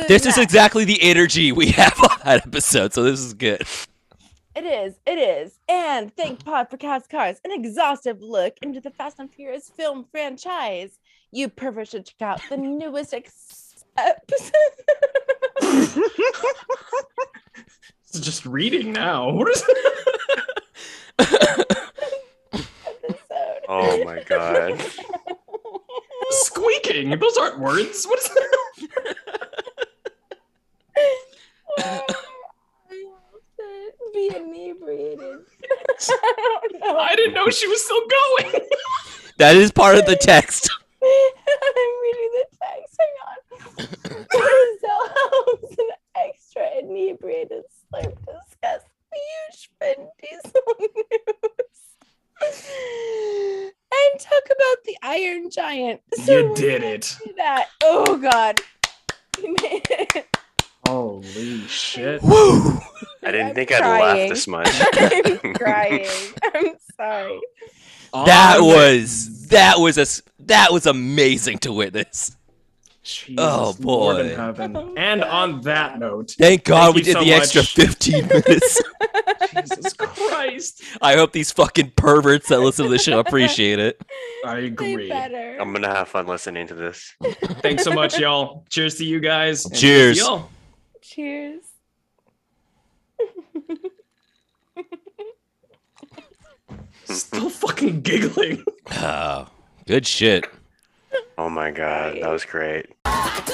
This than is exactly the energy we have on that episode, so this is good. It is. It is. And thank Pod for Cast Cars, an exhaustive look into the Fast and Furious film franchise. You perverts should check out the newest ex- episode. It's (laughs) just reading now. What is episode. (laughs) Oh my god. (laughs) squeaking? Those aren't words. What is that? Where I have to Be inebriated. I don't know. I didn't know she was still going. That is part of the text. (laughs) I'm reading the text. Hang on. Marcel helps an extra inebriated slurp discuss huge Vin Diesel news. And talk about the Iron Giant. So You did it. That. Oh God. We made it. Holy shit. Woo! I didn't I'm think I'd laugh crying. this much. (laughs) I'm crying. I'm sorry. Oh, that On- was that was a that was amazing to witness. Jesus, Oh, Lord in boy. heaven. Oh, And on that note, Thank God Thank we did so the extra 15 (laughs) minutes. Jesus Christ. I hope these fucking perverts that listen to the show appreciate it. I agree. I'm gonna have fun listening to this. Thanks so much, y'all. Cheers to you guys. Cheers. to y'all. Cheers. Still fucking giggling. Oh, good shit. Oh my god, that was great. I do